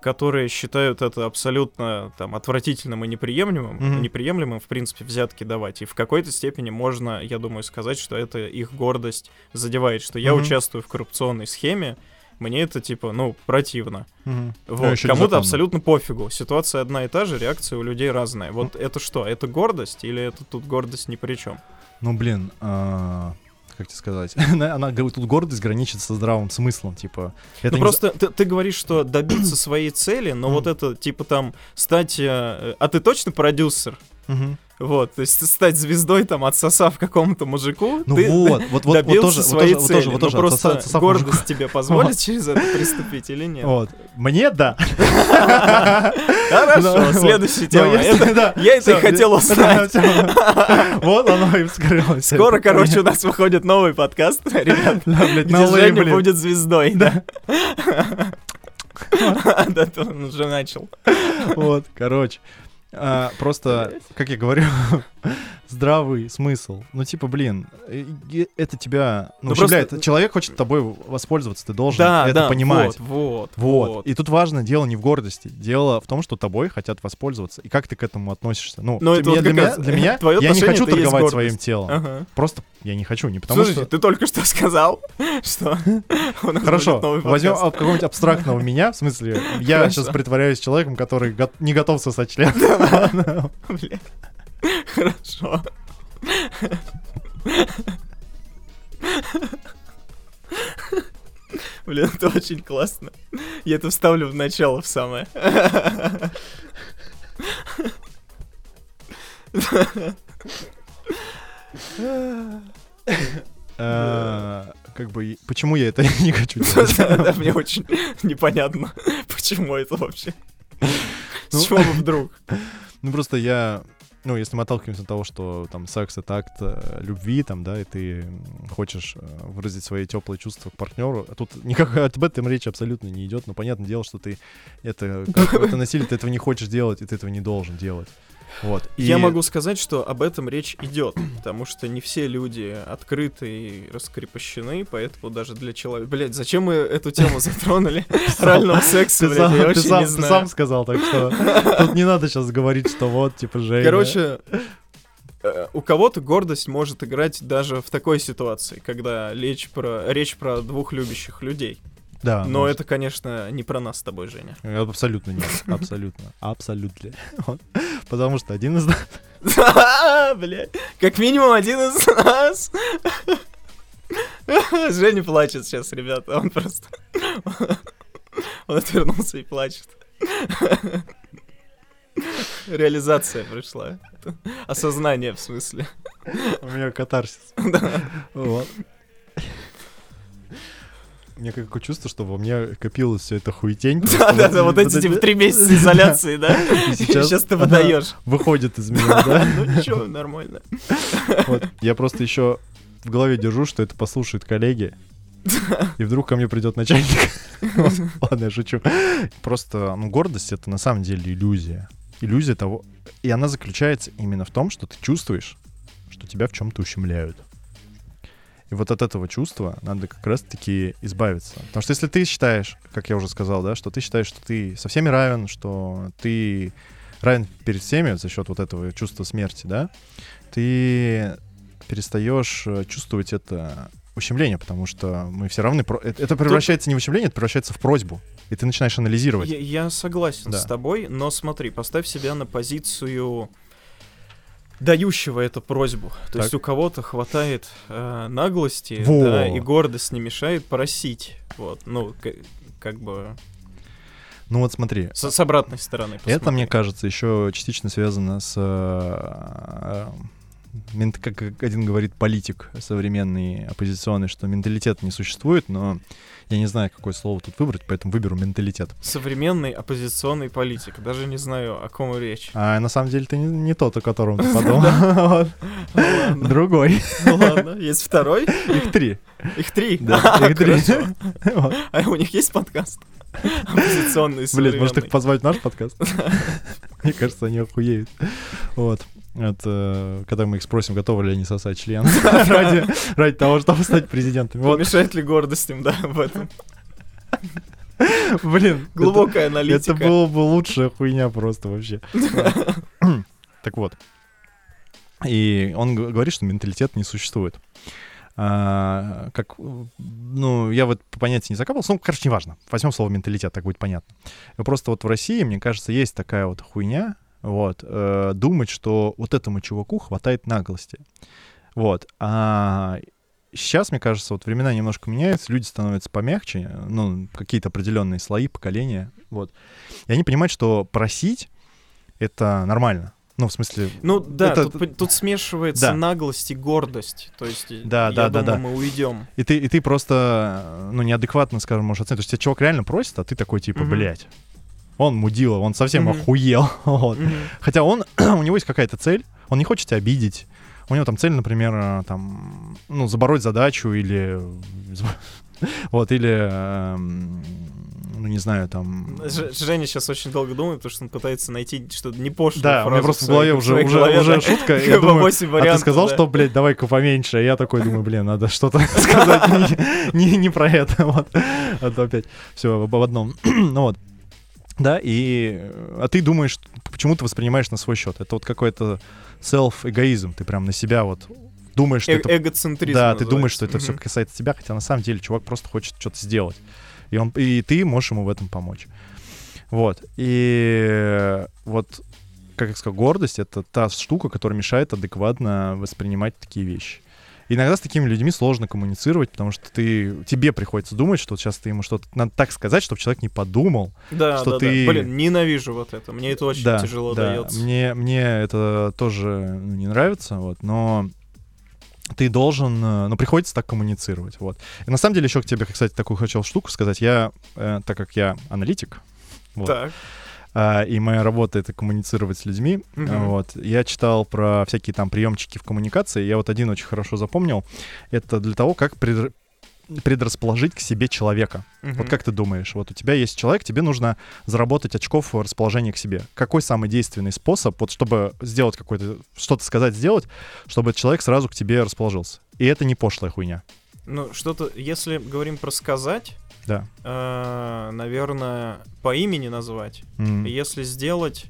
которые считают это абсолютно там отвратительным и неприемлемым, Мгм. неприемлемым, в принципе, взятки давать. И в какой-то степени можно, я думаю, сказать, что это их гордость задевает, что я Мгм. участвую в коррупционной схеме, мне это типа, ну, противно. Ну, Вот. ещё Кому-то абсолютно пофигу. Ситуация одна и та же, реакция у людей разная. Вот это что? Это гордость или это тут гордость ни при чем? Ну, блин, а, как тебе сказать? она, она говорит, тут гордость граничит со здравым смыслом, типа. Это ну не просто ты, ты говоришь, что добиться своей цели, но вот это типа там стать... э, А ты точно продюсер? Мгм. Вот, то есть стать звездой, там, отсосав какому-то мужику, Ну ты вот, вот, вот, вот добился тоже, вот своей тоже, вот цели. тоже, вот тоже, Но просто отсоса- отсосав гордость мужику. тебе позволит через это приступить или нет? Вот. Мне да. Хорошо, Ну, следующая вот. тема. Ну, да, я это и хотел да, узнать. Вот оно и вскрылось. Скоро, короче, у нас выходит новый подкаст, ребят, Да, где Женя будет звездой. Да, Да, то он уже начал. Вот, короче. А, просто, как я говорю, здравый смысл. Ну, типа, блин, э, это тебя ну, ущемляет. просто- Человек хочет тобой воспользоваться, ты должен Да, это да, понимать. вот, вот, Вот. И тут важно дело не в гордости. Дело в том, что тобой хотят воспользоваться. И как ты к этому относишься? Ну, Но это вот для, меня, для меня твое я не хочу торговать своим телом. Ага. Просто я не хочу. Не потому Слушайте, что... ты только что сказал, что Хорошо, возьмем какого-нибудь абстрактного меня, в смысле, я сейчас притворяюсь человеком, который не готов сосать член. Хорошо. Блин, это очень классно. Я это вставлю в начало в самое. Э, Как бы, почему я это не хочу делать? Мне очень непонятно, почему это вообще. Ну. С чего вдруг? Ну, просто я, ну, если мы отталкиваемся от того, что там секс — это акт э, любви, там, да, и ты хочешь э, выразить свои теплые чувства к партнеру, а тут никак об этом речи абсолютно не идет, но понятное дело, что ты это, как, это насилие, ты этого не хочешь делать, и ты этого не должен делать. Вот. И- Я могу сказать, что об этом речь идет, потому что не все люди открыты и раскрепощены, поэтому даже для человека... Блять, зачем мы эту тему затронули? Орального секса, Ты блядь, я ты вообще не ты знаю. сам сказал, так что тут не надо сейчас говорить, что вот, типа, Женя. Короче, э, у кого-то гордость может играть даже в такой ситуации, когда речь про, речь про двух любящих людей. Да, Но может. это, конечно, не про нас с тобой, Женя. Абсолютно нет, абсолютно, абсолютно. Потому что один из нас... Блять, как минимум один из нас. Женя плачет сейчас, ребята, он просто... Он отвернулся и плачет. Реализация пришла. Осознание, в смысле. У меня катарсис. Вот. Меня какое чувство, что во мне копилось все это хуетень. Да-да-да, вот эти типа три месяца изоляции, да? Сейчас ты выдаешь. Выходит из меня, да? Ну ничего, нормально. Я просто еще в голове держу, что это послушают коллеги. И вдруг ко мне придет начальник. Ладно, я шучу. Просто, ну, гордость это на самом деле иллюзия. Иллюзия того. И она заключается именно в том, что ты чувствуешь, что тебя в чем-то ущемляют. И вот от этого чувства надо как раз-таки избавиться. Потому что если ты считаешь, как я уже сказал, да, что ты считаешь, что ты со всеми равен, что ты равен перед всеми за счет вот этого чувства смерти, да, ты перестаешь э, чувствовать это ущемление, потому что мы все равны. про- Это это превращается не в ущемление, это превращается в просьбу. И ты начинаешь анализировать. Я, я согласен Да. с тобой, но смотри, поставь себя на позицию дающего эту просьбу. То Так. есть у кого-то хватает э, наглости, Во. да, и гордость не мешает просить. Вот, ну, как бы Ну вот смотри, с, с обратной стороны. это, посмотри. мне кажется, еще частично связано с... э, как один говорит политик современный, оппозиционный, что менталитет не существует, но я не знаю, какое слово тут выбрать, поэтому выберу менталитет. Современный оппозиционный политик. Даже не знаю, о ком речь. А на самом деле ты не, не тот, о котором ты подумал. Ну. Другой. Ну ладно, есть второй. Их три. Их три. Да, А, их три. А у них есть подкаст? Оппозиционный, Блин, может их позвать в наш подкаст? Мне кажется, они охуеют. Вот. Это когда мы их спросим, готовы ли они сосать член ради, ради того, чтобы стать президентами. Вот, Помешает ли гордость им, да, в этом? блин. Глубокая это- аналитика. Это было бы лучшая хуйня просто вообще. Так вот. И он говорит, что менталитет не существует. А, как, ну, я вот по понятию не закапывался, ну, короче, неважно. Возьмем слово менталитет, так будет понятно. Просто вот в России, мне кажется, есть такая вот хуйня, вот, э, думать, что вот этому чуваку хватает наглости. Вот. А сейчас, мне кажется, вот времена немножко меняются, люди становятся помягче, ну, какие-то определенные слои, поколения, вот. И они понимают, что просить — это нормально. Ну, в смысле... Ну да, Это- тут, тут смешивается Да. наглость и гордость. То есть, Да, я да, да, думаю, да. мы уйдем. И ты, и ты просто, э, ну, неадекватно, скажем, можешь оценить. То есть тебя чувак реально просит, а ты такой, типа, Мгм. блядь. Он мудила, он совсем Мгм. охуел. вот. Мгм. Хотя он, у него есть какая-то цель, он не хочет тебя обидеть. У него там цель, например, э, там, ну, забороть задачу или... Вот, или, эм, ну, не знаю, там... Ж- Женя сейчас очень долго думает, потому что он пытается найти что-то не пошлое. Да, у меня просто в голове уже, уже, голове, уже шутка. Я думаю, а ты сказал, что, блядь, давай-ка поменьше. Я такой думаю, блин, надо что-то сказать не про это. Вот. А то опять все в одном. ну вот. Да, и... э, А ты думаешь, почему ты воспринимаешь на свой счет? Это вот какой-то селф-эгоизм. Ты прям на себя вот думаешь, что Э- это... Эгоцентризм Да, ты думаешь, называется. что это все Мгм. касается тебя, хотя на самом деле чувак просто хочет что-то сделать. И, он, и ты можешь ему в этом помочь. Вот. И э, вот, как я сказал, гордость — это та штука, которая мешает адекватно воспринимать такие вещи. Иногда с такими людьми сложно коммуницировать, потому что ты, тебе приходится думать, что вот сейчас ты ему что-то надо так сказать, чтобы человек не подумал. Да, что да, ты- да. Блин, ненавижу вот это. Мне это очень да, тяжело да. дается. Мне, мне это тоже ну, не нравится, вот, но ты должен, э, ну, приходится так коммуницировать, вот. И на самом деле еще к тебе, кстати, такую хотел штуку сказать. Я, э, так как я аналитик, вот, Так. А, и моя работа — это коммуницировать с людьми, э, вот, я читал про всякие там приемчики в коммуникации, я вот один очень хорошо запомнил. Это для того, как предр- предрасположить к себе человека. Вот Мгм. как ты думаешь, вот у тебя есть человек, тебе нужно заработать очков расположения к себе. Какой самый действенный способ, вот чтобы сделать какой-то, что-то сказать, сделать, чтобы этот человек сразу к тебе расположился? И это не пошлая хуйня. Ну, что-то, если говорим про сказать, Да. э, наверное, по имени назвать. М. Если сделать,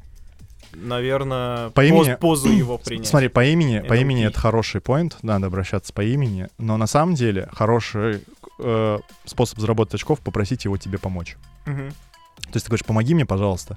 наверное, По поз- имени- позу его принять. Смотри, по имени, по имени это хороший поинт, надо обращаться по имени, но на самом деле хороший э, способ заработать очков попросить его тебе помочь. Мгм. То есть ты говоришь, помоги мне, пожалуйста,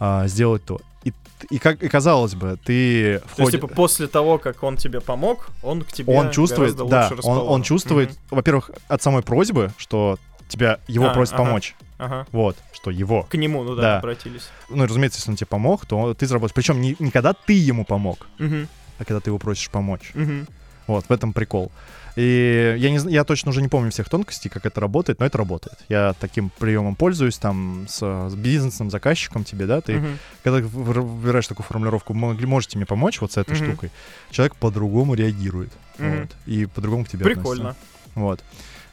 а, сделать то. И, и, как, и казалось бы, ты То есть, входишь... типа, после того, как он тебе помог, он к тебе он чувствует, да, лучше он, он чувствует, Мгм. во-первых, от самой просьбы, что тебя его А, просят ага. помочь. Ага. Вот, что его. К нему, ну да, Да. обратились. Ну, разумеется, если он тебе помог, то ты заработаешь. Причем не, не когда ты ему помог, Мгм. а когда ты его просишь помочь. Мгм. Вот, в этом прикол. И я, не, я точно уже не помню всех тонкостей, как это работает, но это работает. Я таким приемом пользуюсь, там, с, с бизнесом, заказчиком тебе, да, ты, Мгм. когда вы- вы- выбираешь такую формулировку, «Могли- можете мне помочь вот с этой Мгм. штукой, человек по-другому реагирует. Мгм. Вот, и по-другому к тебе Прикольно. относится. Вот.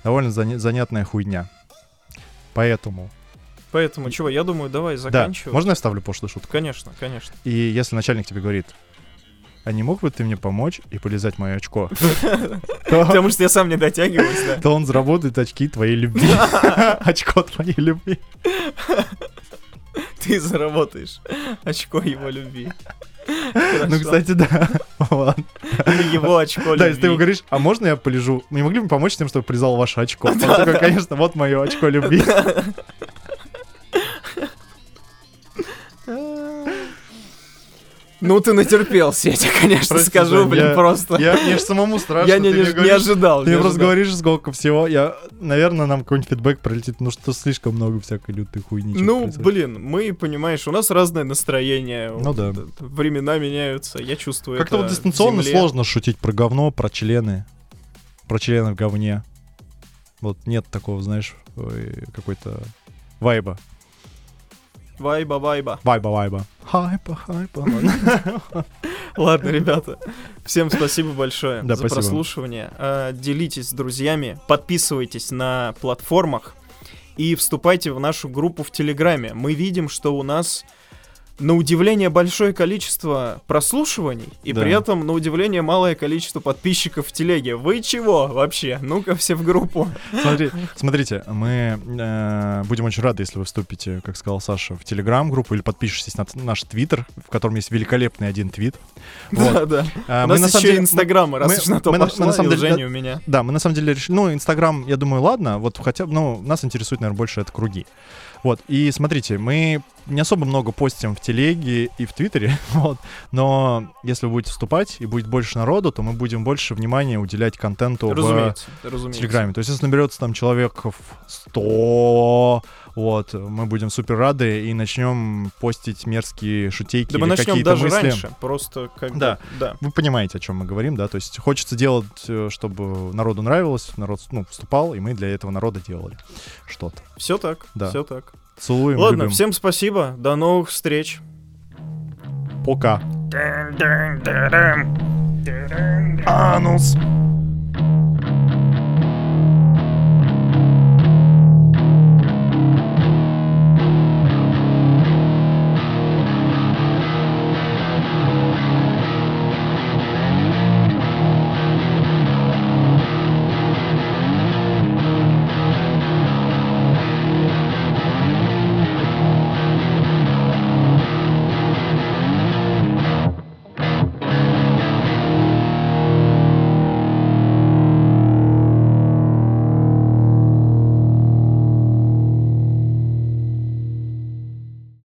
Довольно заня- занятная хуйня. Поэтому. Поэтому, чего, я думаю, давай Да, заканчивать. можно я вставлю пошлую шутку? Конечно, конечно. И если начальник тебе говорит, а не мог бы ты мне помочь и полезать мое очко, то, Потому что я сам не дотягиваюсь, да. то он заработает очки твоей любви. Очко твоей любви. Ты заработаешь очко его любви. Ну, кстати, да. Его очко Да, если ты ему говоришь, а можно я полежу? Не могли бы помочь тем, чтобы призал ваше очко? Конечно, вот мое очко любви. Ну, ты натерпелся, я тебе, конечно, Прости, скажу, блин, я- просто. Я, мне же самому страшно. Я не, не, мне не говоришь- ожидал. Ты не просто ожидал. говоришь, сколько всего. Я, наверное, нам какой-нибудь фидбэк пролетит, ну что слишком много всякой лютой хуйни. Ну, происходит. блин, мы, понимаешь, у нас разное настроение. Ну вот, да. э, Времена меняются, я чувствую Как-то вот дистанционно сложно шутить про говно, про члены. Про члены в говне. Вот нет такого, знаешь, ой, какой-то вайба. Вайба, вайба. Вайба, вайба. Хайпа, хайпа. ладно. Ребята, всем спасибо большое Да, за спасибо. прослушивание. А, Делитесь с друзьями, подписывайтесь на платформах и вступайте в нашу группу в Телеграме. Мы видим, что у нас на удивление большое количество прослушиваний и Да. при этом на удивление малое количество подписчиков в телеге. Вы чего вообще? Ну-ка все в группу. Смотри, смотрите, мы э, будем очень рады, если вы вступите, как сказал Саша, в телеграм-группу или подпишетесь на наш твиттер, в котором есть великолепный один твит. Вот. Да, да. А, У мы нас на самом еще деле- инстаграмы, раз мы- уж на то мы на- мы пошло, на самом деле- Женя у меня. Да, мы на самом деле решили, ну, Инстаграм, я думаю, ладно, вот хотя бы, ну, нас интересует, наверное, больше это круги. Вот, и смотрите, мы не особо много постим в телеге и в Твиттере, вот, но если вы будете вступать и будет больше народу, то мы будем больше внимания уделять контенту в Разумеется, разумеется. Телеграме. То есть, если наберется там человеков 100, вот, мы будем супер рады и начнем постить мерзкие шутейки Да мы начнем даже мысли. раньше, просто как бы- Да. да. Вы понимаете, о чем мы говорим, да? То есть хочется делать, э, чтобы народу нравилось, народ ну, вступал, и мы для этого народа делали что-то. Все так, Да. все так. Целуем, Ладно, любим. всем спасибо, до новых встреч. Пока. Анус.